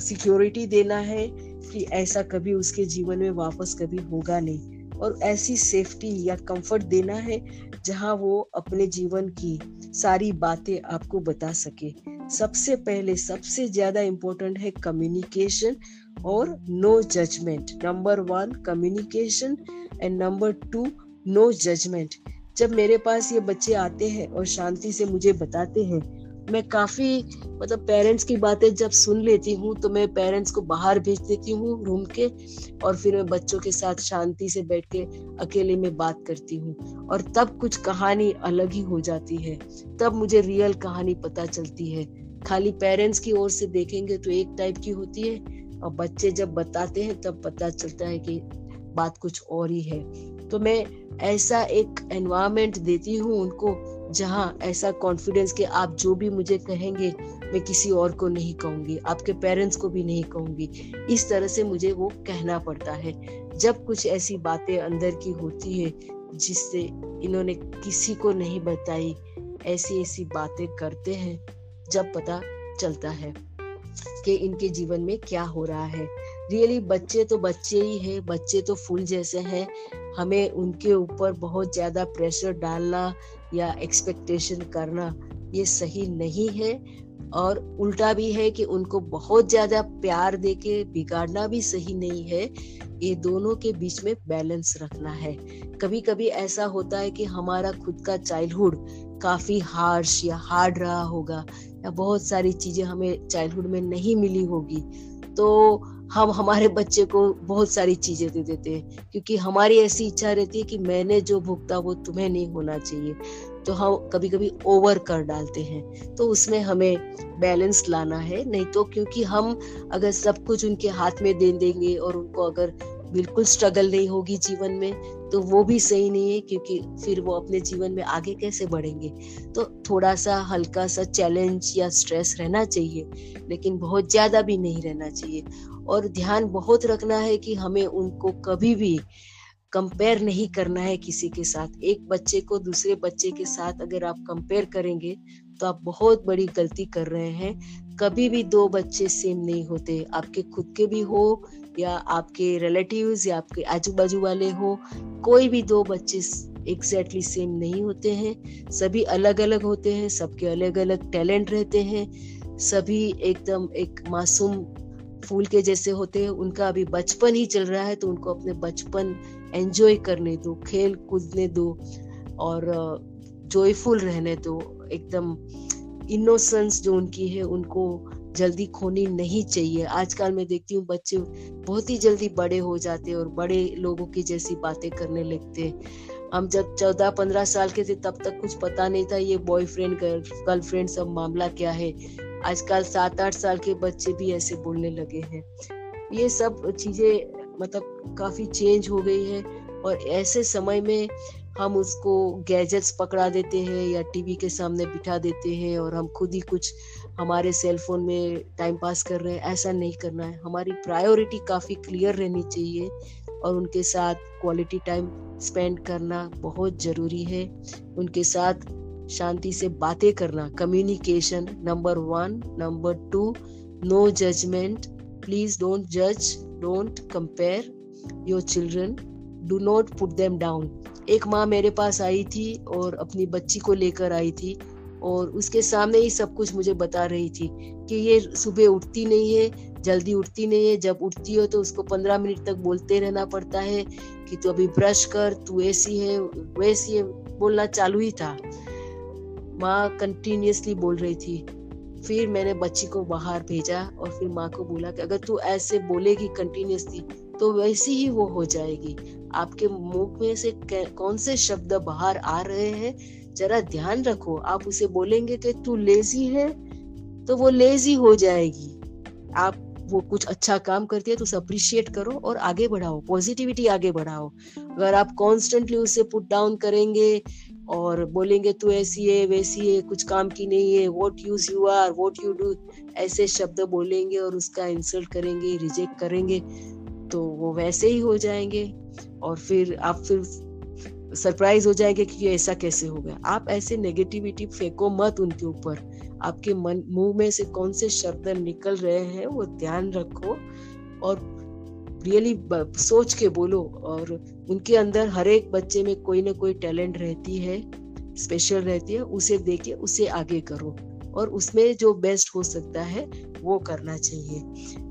सिक्योरिटी देना है कि ऐसा कभी उसके जीवन में वापस कभी होगा नहीं। और ऐसी सेफ्टी या कंफर्ट देना है, जहाँ वो अपने जीवन की सारी बातें आपको बता सके। सबसे पहले, सबसे ज़्यादा इम्पोर्टेंट है कम्युनिकेशन और no judgement number one communication and number two no judgement जब मेरे पास ये बच्चे आते हैं और शांति से मुझे बताते हैं मैं काफ़ी मतलब पेरेंट्स की बातें जब सुन लेती हूँ तो मैं पेरेंट्स को बाहर भेज देती हूँ रूम के और फिर मैं बच्चों के साथ शांति से बैठ के अकेले में बात करती हूँ। और तब कुछ कहानी अलग ही हो जाती है। तब मुझे रियल कहानी पता चलती है। खाली पेरेंट्स की ओर से देखेंगे तो एक टाइप की होती है और बच्चे जब बताते हैं, तब पता चलता है कि बात कुछ और ही है। तो मैं ऐसा एक एनवायरमेंट देती हूँ उनको जहाँ ऐसा कॉन्फिडेंस कि आप जो भी मुझे कहेंगे मैं किसी और को नहीं कहूँगी आपके पेरेंट्स को भी नहीं कहूँगी। इस तरह से मुझे वो कहना पड़ता है। जब कुछ ऐसी बातें अंदर की होती है जिससे इन्होंने किसी को नहीं बताई ऐसी ऐसी बातें करते हैं जब पता चलता है कि इनके जीवन में क्या हो रहा है। रियली really, बच्चे तो बच्चे ही है बच्चे तो फूल जैसे हैं। हमें उनके ऊपर बहुत ज़्यादा प्रेशर डालना या एक्सपेक्टेशन करना, ये सही नहीं है। और उल्टा भी है कि उनको बहुत ज़्यादा प्यार देके बिगाड़ना भी सही नहीं है। ये दोनों के बीच में बैलेंस रखना है। कभी कभी ऐसा होता है कि हमारा खुद का चाइल्डहुड काफ़ी हार्श या हार्ड रहा होगा या बहुत सारी चीज़ें हमें चाइल्डहुड में नहीं मिली होगी। तो हम हमारे बच्चे को बहुत सारी चीज़ें दे देते हैं, क्योंकि हमारी ऐसी इच्छा रहती है कि मैंने जो भुगता वो तुम्हें नहीं होना चाहिए। तो हम कभी कभी ओवर कर डालते हैं। तो उसमें हमें बैलेंस लाना है, नहीं तो क्योंकि हम अगर सब कुछ उनके हाथ में दे देंगे और उनको अगर बिल्कुल स्ट्रगल नहीं होगी जीवन में तो वो भी सही नहीं है, क्योंकि फिर वो अपने जीवन में आगे कैसे बढ़ेंगे? तो थोड़ा सा हल्का सा चैलेंज या स्ट्रेस रहना चाहिए, लेकिन बहुत ज़्यादा भी नहीं रहना चाहिए। और ध्यान बहुत रखना है कि हमें उनको कभी भी कंपेयर नहीं करना है किसी के साथ। एक बच्चे को दूसरे बच्चे के साथ अगर आप कंपेयर करेंगे तो आप बहुत बड़ी गलती कर रहे हैं। कभी भी दो बच्चे सेम नहीं होते। आपके खुद के भी हो या आपके रिलेटिव्स या आपके आजू बाजू वाले हो, कोई भी दो बच्चे एग्जैक्टली exactly सेम नहीं होते हैं। सभी अलग अलग होते हैं, सबके अलग अलग टैलेंट रहते हैं। सभी एकदम एक मासूम फूल के जैसे होते हैं। उनका अभी बचपन ही चल रहा है तो उनको अपने बचपन एंजॉय करने दो, खेल कूदने दो और जॉयफुल रहने दो। एकदम इनोसेंस जो उनकी है, उनको जल्दी खोनी नहीं चाहिए। आजकल मैं देखती हूँ बच्चे बहुत ही जल्दी बड़े हो जाते हैं और बड़े लोगों की जैसी बातें करने लगते हम जब चौदह पंद्रह साल के थे, तब तक कुछ पता नहीं था ये बॉयफ्रेंड गर्लफ्रेंड सब मामला क्या है। आजकल सात आठ साल के बच्चे भी ऐसे बोलने लगे हैं। ये सब चीज़ें मतलब काफ़ी चेंज हो गई है और ऐसे समय में हम उसको गैजेट्स पकड़ा देते हैं या टीवी के सामने बिठा देते हैं और हम खुद ही कुछ हमारे सेलफोन में टाइम पास कर रहे हैं, ऐसा नहीं करना है। हमारी प्रायोरिटी काफ़ी क्लियर रहनी चाहिए और उनके साथ क्वालिटी टाइम स्पेंड करना बहुत ज़रूरी है। उनके साथ शांति से बातें करना communication number one number two no judgement please don't जज don't compare your children do not put them down एक माँ मेरे पास आई थी और अपनी बच्ची को लेकर आई थी और उसके सामने ही सब कुछ मुझे बता रही थी कि ये सुबह उठती नहीं है, जल्दी उठती नहीं है। जब उठती हो तो उसको पंद्रह मिनट तक बोलते रहना पड़ता है कि तू अभी ब्रश कर, तू ऐसी है, वैसी है, बोलना चालू ही था। माँ कंटिन्यूसली बोल रही थी। फिर मैंने बच्ची को बाहर भेजा और फिर माँ को बोला कि अगर तू ऐसे बोलेगी कंटिन्यूसली तो वैसी ही वो हो जाएगी। आपके मुख में से कौन से शब्द बाहर आ रहे हैं? जरा ध्यान रखो। आप उसे बोलेंगे कि तू लेजी है तो वो लेजी हो जाएगी। आप वो कुछ अच्छा काम करती है तो उसे अप्रिशिएट करो और आगे बढ़ाओ। पॉजिटिविटी आगे बढ़ाओ। अगर आप कॉन्स्टेंटली उसे पुट डाउन करेंगे और बोलेंगे, तू ऐसी है, वैसी है, कुछ काम की नहीं है what use you are what you do ऐसे शब्द बोलेंगे और उसका इंसल्ट करेंगे रिजेक्ट करेंगे। वो वैसे ही हो जाएँगे और फिर आप फिर सरप्राइज़ हो जाएँगे कि ये ऐसा कैसे हो गया। आप ऐसे नेगेटिविटी फेंको मत उनके ऊपर। आपके मन, मुँह में से कौन से शब्द निकल रहे हैं वो ध्यान रखो और रियली सोच के बोलो और उनके अंदर हर एक बच्चे में कोई ना कोई टैलेंट रहती है स्पेशल रहती है, उसे देखे उसे आगे करो। और उसमें जो बेस्ट हो सकता है, वो करना चाहिए।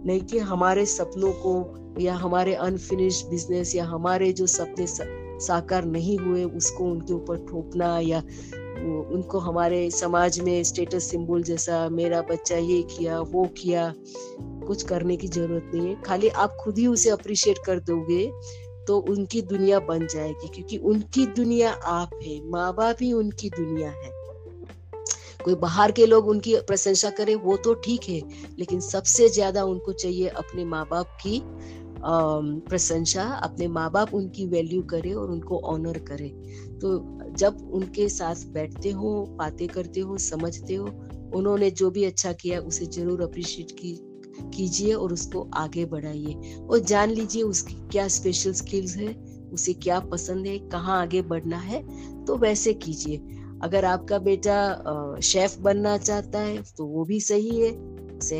नहीं कि हमारे सपनों को या हमारे अनफिनिश बिज़नेस या हमारे जो सपने साकार नहीं हुए, उसको उनके ऊपर ठोकना या उनको हमारे समाज में स्टेटस सिंबल जैसा मेरा बच्चा ये किया, वो किया, कुछ करने की ज़रूरत नहीं है। खाली आप खुद ही उसे अप्रिशिएट कर दोगे तो उनकी दुनिया बन जाएगी, क्योंकि उनकी दुनिया आप है माँ बाप ही उनकी दुनिया है। कोई बाहर के लोग उनकी प्रशंसा करें, वो तो ठीक है, लेकिन सबसे ज़्यादा उनको चाहिए अपने माँ बाप की प्रशंसा, अपने माँ बाप उनकी वैल्यू करे और उनको ऑनर करे। तो जब उनके साथ बैठते हो, बातें करते हो, समझते हो, उन्होंने जो भी अच्छा किया, उसे ज़रूर अप्रिशिएट की, कीजिए और उसको आगे बढ़ाइए। और जान लीजिए उसकी क्या स्पेशल स्किल्स है, उसे क्या पसंद है, कहाँ आगे बढ़ना है तो वैसे कीजिए। अगर आपका बेटा शेफ बनना चाहता है तो वो भी सही है। उसे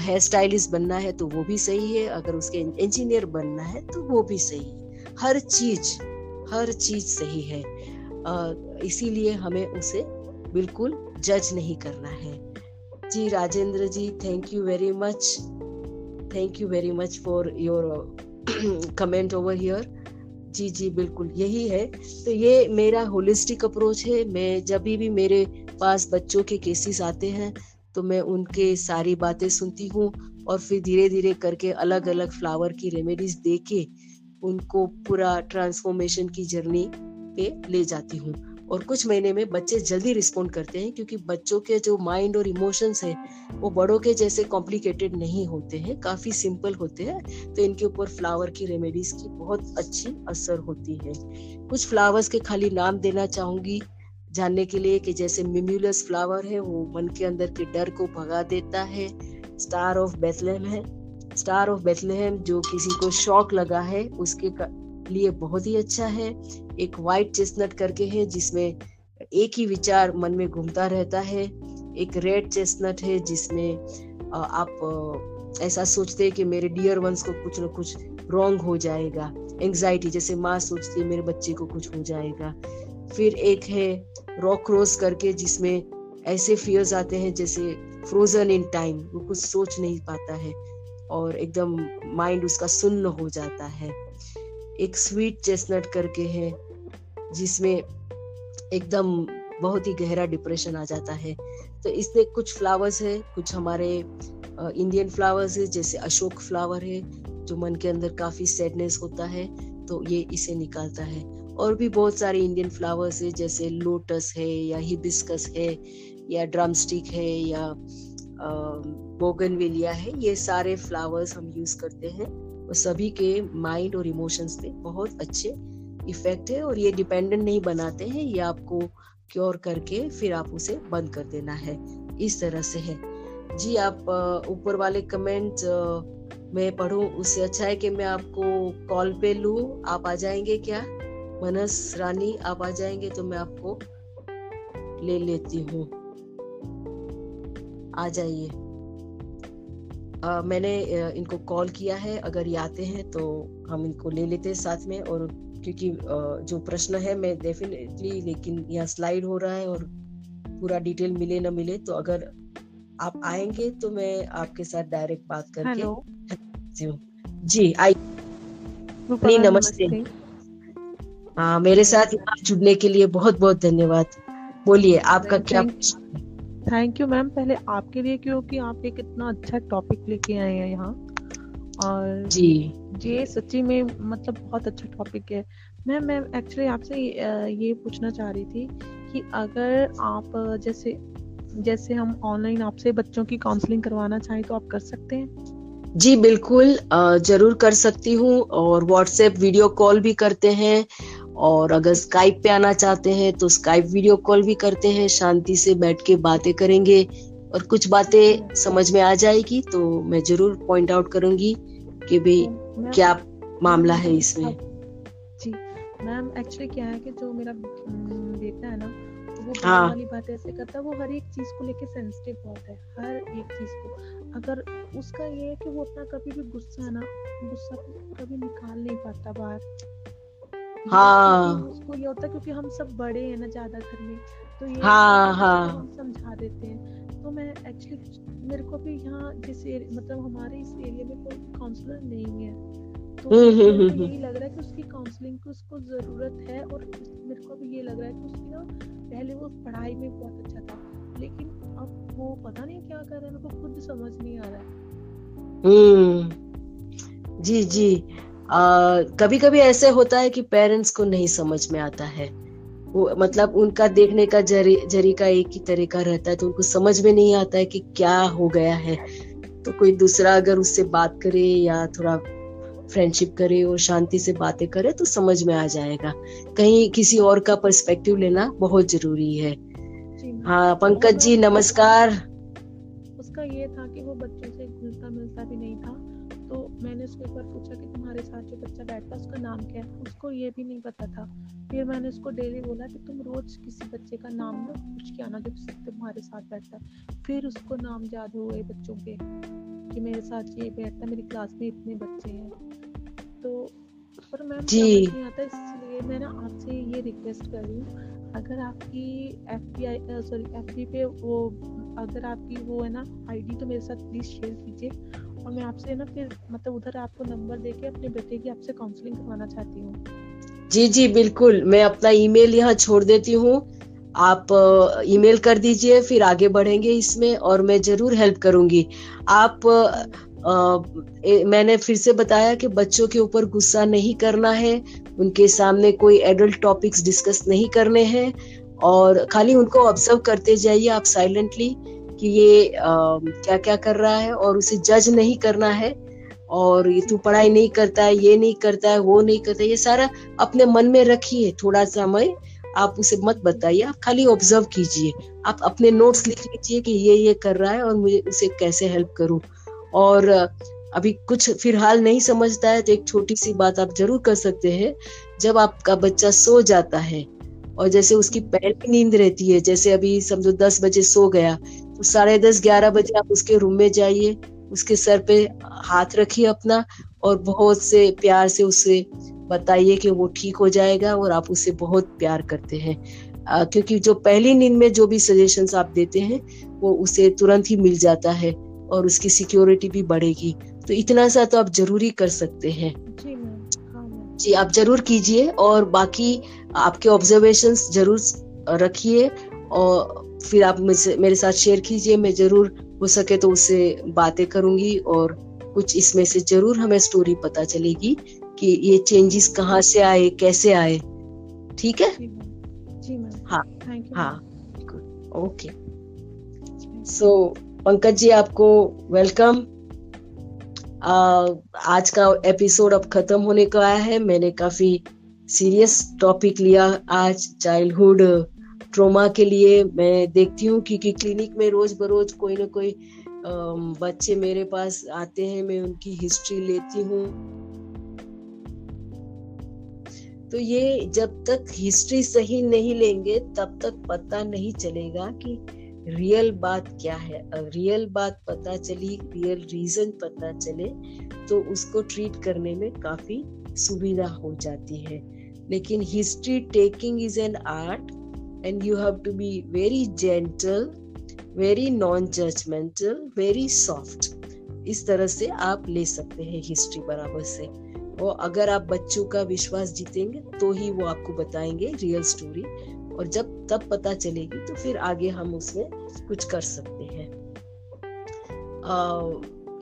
हेयर स्टाइलिस्ट बनना है तो वो भी सही है। अगर उसके इंजीनियर बनना है तो वो भी सही है। हर चीज़ हर चीज़ सही है। इसीलिए हमें उसे बिल्कुल जज नहीं करना है। जी, Rajendra ji thank you very much thank you very much for your comment over here जी जी, बिल्कुल, यही है। तो ये मेरा होलिस्टिक अप्रोच है। मैं जब भी मेरे पास बच्चों के केसेस आते हैं तो मैं उनके सारी बातें सुनती हूँ और फिर धीरे धीरे करके अलग अलग फ्लावर की रेमेडीज दे के उनको पूरा ट्रांसफॉर्मेशन की जर्नी पे ले जाती हूँ। और कुछ महीने में बच्चे जल्दी रिस्पॉन्ड करते हैं क्योंकि बच्चों के जो माइंड और इमोशंस है, वो बड़ों के जैसे कॉम्प्लिकेटेड नहीं होते हैं, काफ़ी सिंपल होते हैं तो इनके ऊपर फ्लावर की रेमेडीज की बहुत अच्छी असर होती है। कुछ फ्लावर्स के खाली नाम देना चाहूँगी, जानने के लिए कि जैसे मिम्यूलस फ्लावर है, वो मन के अंदर के डर को भगा देता है। स्टार ऑफ़ बेथलेम है। स्टार ऑफ़ बेथलेम जो किसी को शौक लगा है, उसके लिए बहुत ही अच्छा है। एक वाइट चेस्टनट करके है, जिसमें एक ही विचार मन में घूमता रहता है। एक रेड चेस्टनट है, जिसमें आप ऐसा सोचते हैं कि मेरे डियर वंस को कुछ ना कुछ रॉन्ग हो जाएगा। एंग्जाइटी जैसे माँ सोचती है, मेरे बच्चे को कुछ हो जाएगा। फिर एक है रॉक रोज करके, जिसमें ऐसे फियर्स आते हैं, जैसे फ्रोजन इन टाइम वो कुछ सोच नहीं पाता है और एकदम माइंड उसका सुन्न हो जाता है। एक स्वीट चेस्टनट करके है जिसमें एकदम बहुत ही गहरा डिप्रेशन आ जाता है। तो इसमें कुछ फ्लावर्स है, कुछ हमारे इंडियन फ्लावर्स है, जैसे अशोक फ्लावर है, जो मन के अंदर काफ़ी सैडनेस होता है तो ये इसे निकालता है। और भी बहुत सारे इंडियन फ्लावर्स है, जैसे लोटस है, या हिबिस्कस है, या ड्रमस्टिक है, या बोगनविलिया है, ये सारे फ्लावर्स हम यूज़ करते हैं। और सभी के माइंड और इमोशंस पे बहुत अच्छे इफ़ेक्ट है और ये डिपेंडेंट नहीं बनाते हैं, ये आपको क्योर करके फिर आप उसे बंद कर देना है। इस तरह से है। जी, आप ऊपर वाले कमेंट मैं पढ़ूं, उससे अच्छा है कि मैं आपको कॉल पे लू। आप आ जाएँगे क्या? मनस, रानी, आप आ जाएँगे तो मैं आपको ले लेती हूँ। आ जाइए। मैंने इनको कॉल किया है। अगर ये आते हैं तो हम इनको ले लेते हैं साथ में और क्योंकि जो प्रश्न है मैं डेफिनेटली लेकिन यहाँ स्लाइड हो रहा है और पूरा डिटेल मिले ना मिले तो अगर आप आएँगे तो मैं आपके साथ डायरेक्ट बात करके जी आई नमस्ते। हाँ मेरे साथ जुड़ने के लिए बहुत बहुत धन्यवाद। बोलिए आपका क्या थैंक यू मैम पहले आपके लिए क्योंकि आप एक इतना अच्छा टॉपिक लेके आए हैं यहाँ? और जी। ये सच्ची में मतलब बहुत अच्छा टॉपिक है। मैम मैं एक्चुअली आपसे ये पूछना चाह रही थी कि अगर आप जैसे जैसे हम ऑनलाइन आपसे बच्चों की काउंसलिंग करवाना चाहें तो आप कर सकते हैं? जी बिल्कुल ज़रूर कर सकती हूँ और व्हाट्सएप वीडियो कॉल भी करते हैं और अगर स्काइप पे आना चाहते हैं तो स्काइप वीडियो कॉल भी करते हैं शांति से बैठ के बातें करेंगे। और कुछ बातें समझ में आ जाएगी तो मैं ज़रूर पॉइंट आउट करूँगी कि भाई क्या मामला है इसमें। जी। मैम एक्चुअली क्या है कि जो मेरा बेटा है ना वो हाँ. वाली बात ऐसे करता है वो हर एक चीज़ को लेके सेंसिटिव बहुत है हर एक चीज़ को। अगर उसका ये है कि वो अपना कभी भी गुस्सा ना गुस्सा कभी निकाल नहीं पाता बाहर। हाँ। उसको ये होता है क्योंकि हम सब बड़े हैं ना ज़्यादा घर में तो ये हाँ हाँ। हम समझा देते हैं। तो मैं एक्चुअली मेरे को भी यहाँ जिस मतलब हमारे इस एरिया में कोई काउंसलर नहीं है। तो हम्म, हम्म, हम्म, यही लग रहा है कि उसकी काउंसलिंग की उसको ज़रूरत है और मेरे को भी ये लग रहा है कि उसकी ना पहले वो पढ़ाई में बहुत अच्छा था लेकिन अब वो पता नहीं क्या कर रहा है मेरे को खुद समझ नहीं आ रहा है। हम्म। जी जी। कभी कभी ऐसे होता है कि पेरेंट्स को नहीं समझ में आता है। वो मतलब उनका देखने का जरी जरी का एक ही तरीका रहता है तो उनको समझ में नहीं आता है कि क्या हो गया है। तो कोई दूसरा अगर उससे बात करे या थोड़ा फ्रेंडशिप करे और शांति से बातें करे तो समझ में आ जाएगा। कहीं किसी और का पर्सपेक्टिव लेना बहुत ज़रूरी है। हाँ पंकज जी नमस्कार। उसका ये था कि वो बच्चों था तो मैंने उसको एक बार पूछा कि तुम्हारे साथ जो बच्चा बैठता उसका नाम क्या है? उसको ये भी नहीं पता था। फिर मैंने उसको डेली बोला कि तुम रोज किसी बच्चे का नाम ना पूछ के आना जो तुम्हारे साथ बैठता है। फिर उसको नाम याद हुए बच्चों के कि मेरे साथ ये बैठता मेरी क्लास में इतने बच्चे हैं। तो पर मैम नहीं आता इसलिए मैं ना आपसे ये रिक्वेस्ट कर रही हूँ अगर आपकी F B I sorry F B पे वो अगर आपकी वो है ना आईडी तो मेरे साथ प्लीज़ शेयर कीजिए। और मैं आपसे ना फिर मतलब उधर आपको नंबर देके अपने बेटे की आपसे काउंसलिंग करवाना चाहती हूँ। जी जी बिल्कुल। मैं अपना ईमेल यहाँ छोड़ देती हूँ। आप ईमेल कर दीजिए फिर आगे बढ़ेंगे इसमें और मैं ज़रूर हेल्प करूँगी। आप आ, ए, मैंने फिर से बताया कि बच्चों के ऊपर गुस्सा नहीं करना है। उनके सामने कोई एडल्ट टॉपिक्स डिस्कस नहीं करने हैं। और खाली उनको ऑब्ज़र्व करते जाइए आप साइलेंटली कि ये क्या क्या कर रहा है और उसे जज नहीं करना है और ये तू पढ़ाई नहीं करता है, ये नहीं करता है, वो नहीं करता है, ये सारा अपने मन में रखिए, थोड़ा समय आप उसे मत बताइए, आप खाली ऑब्ज़र्व कीजिए, आप अपने नोट्स लिख लीजिए कि ये ये कर रहा है और मुझे उसे कैसे हेल्प करूँ। और, अभी कुछ फ़िलहाल नहीं समझता है तो एक छोटी सी बात आप ज़रूर कर सकते हैं, जब आपका बच्चा सो जाता है और जैसे उसकी पहली नींद रहती है, जैसे अभी समझो दस बजे सो गया साढ़े दस ग्यारह बजे आप उसके रूम में जाइए उसके सर पे हाथ रखिए अपना और बहुत से प्यार से उसे बताइए कि वो ठीक हो जाएगा और आप उसे बहुत प्यार करते हैं। आ, क्योंकि जो पहली नींद में जो भी सजेशंस आप देते हैं वो उसे तुरंत ही मिल जाता है और उसकी सिक्योरिटी भी बढ़ेगी। तो इतना सा तो आप ज़रूरी कर सकते हैं। हाँ, जी आप ज़रूर कीजिए और बाकी आपके ऑब्जर्वेशन ज़रूर रखिए और फिर आप मेरे साथ शेयर कीजिए मैं ज़रूर हो सके तो उससे बातें करूँगी और कुछ इसमें से ज़रूर हमें स्टोरी पता चलेगी कि ये चेंजेस कहाँ से आए कैसे आए। ठीक है? जी हाँ। हाँ। ओके सो पंकज जी आपको वेलकम आज का एपिसोड अब खत्म होने को आया है। मैंने काफ़ी सीरियस टॉपिक लिया आज चाइल्डहुड ट्रोमा के लिए मैं देखती हूँ क्योंकि क्लिनिक में रोज बरोज कोई ना कोई बच्चे मेरे पास आते हैं, मैं उनकी हिस्ट्री लेती हूँ। तो ये जब तक हिस्ट्री सही नहीं लेंगे, तब तक पता नहीं चलेगा कि रियल बात क्या है। रियल बात पता चली रियल रीजन पता चले तो उसको ट्रीट करने में काफ़ी सुविधा हो जाती है। लेकिन history taking is an art and you have to be very gentle very non judgemental very soft इस तरह से आप ले सकते हैं हिस्ट्री बराबर से। और अगर आप बच्चों का विश्वास जीतेंगे तो ही वो आपको बताएँगे रियल स्टोरी और जब तब पता चलेगी तो फिर आगे हम उसमें कुछ कर सकते हैं। आ,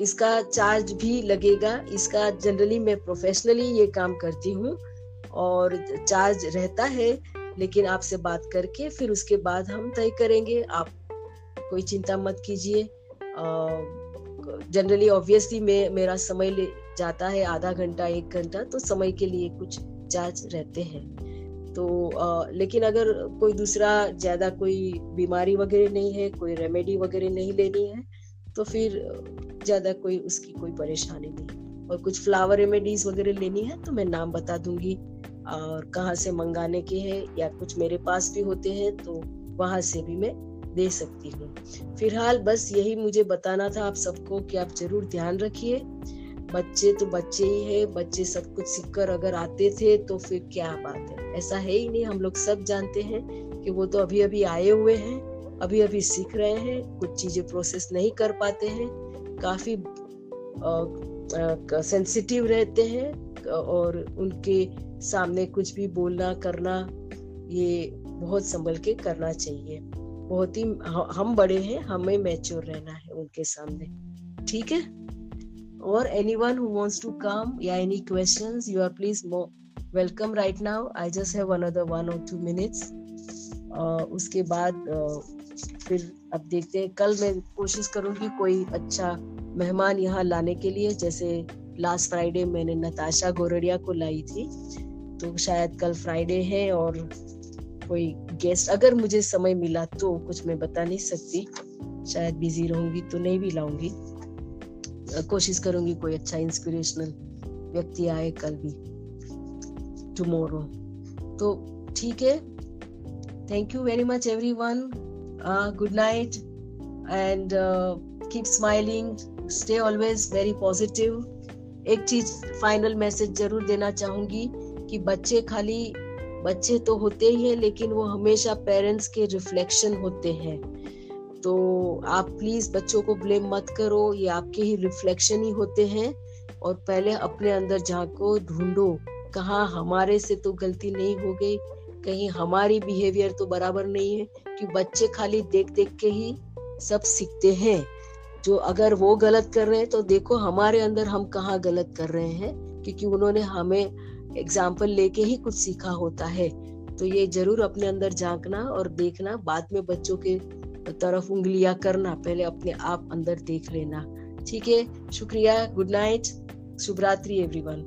इसका चार्ज भी लगेगा। इसका जनरली मैं प्रोफेशनली ये काम करती हूँ। और चार्ज रहता है लेकिन आपसे बात करके फिर उसके बाद हम तय करेंगे। आप कोई चिंता मत कीजिए। जनरली ऑब्वियसली मैं मेरा समय ले जाता है आधा घंटा एक घंटा तो समय के लिए कुछ चार्ज रहते हैं। तो आ, लेकिन अगर कोई दूसरा ज़्यादा कोई बीमारी वगैरह नहीं है कोई रेमेडी वगैरह नहीं लेनी है तो फिर ज़्यादा कोई उसकी कोई परेशानी नहीं। और कुछ फ्लावर रेमेडीज वगैरह लेनी है तो मैं नाम बता दूँगी। और कहाँ से मंगाने के हैं या कुछ मेरे पास भी होते हैं तो वहाँ से भी मैं दे सकती हूँ। फ़िलहाल बस यही मुझे बताना था आप सबको कि आप ज़रूर ध्यान रखिए। बच्चे तो बच्चे ही है, बच्चे सब कुछ सीखकर अगर आते थे तो फिर क्या बात है। ऐसा है ही नहीं, हम लोग सब जानते हैं कि वो तो अभी अभी आए हुए हैं अभी अभी सीख रहे हैं, कुछ चीज़ें प्रोसेस नहीं कर पाते हैं, काफ़ी सेंसिटिव रहते हैं और उनके सामने कुछ भी बोलना, करना, ये बहुत संभल के करना चाहिए। बहुत ही हम बड़े हैं, हमें मैच्योर रहना है उनके सामने। ठीक है? और any one wants to come या any question you are please welcome right now I just है उसके बाद फिर अब देखते हैं। कल मैं कोशिश करूँगी कोई अच्छा मेहमान यहाँ लाने के लिए, जैसे लास्ट फ्राइडे मैंने नताशा गोरडिया को लाई थी। तो शायद कल फ्राइडे है और कोई गेस्ट अगर मुझे समय मिला तो कुछ मैं बता नहीं सकती। शायद बिज़ी रहूँगी तो नहीं भी लाऊँगी। कोशिश करूँगी कोई अच्छा इंस्पिरेशनल व्यक्ति आए कल भी। टुमारो तो ठीक है। Thank you very much every one good night and keep smiling stay always very positive एक चीज़ फाइनल मैसेज ज़रूर देना चाहूँगी कि बच्चे खाली, बच्चे तो होते ही हैं, लेकिन वो हमेशा पेरेंट्स के रिफ्लेक्शन होते हैं। तो आप प्लीज़ बच्चों को ब्लेम मत करो, ये आपके ही रिफ्लेक्शन ही होते हैं। और पहले अपने अंदर झांको ढूंढो, कहा हमारे से तो गलती नहीं हो गई, कहीं हमारी बिहेवियर तो बराबर नहीं है, कि बच्चे खाली देख देख के ही सब सीखते हैं। जो अगर वो गलत कर रहे हैं तो देखो हमारे अंदर हम कहाँ गलत कर रहे हैं, क्योंकि उन्होंने हमें एग्ज़ाम्पल लेके ही कुछ सीखा होता है। तो ये ज़रूर अपने अंदर झांकना और देखना, बाद में बच्चों के तरफ़ उंगलियाँ करना, पहले अपने आप अंदर देख लेना। ठीक है? शुक्रिया, गुड नाइट शुभ रात्रि एवरीवन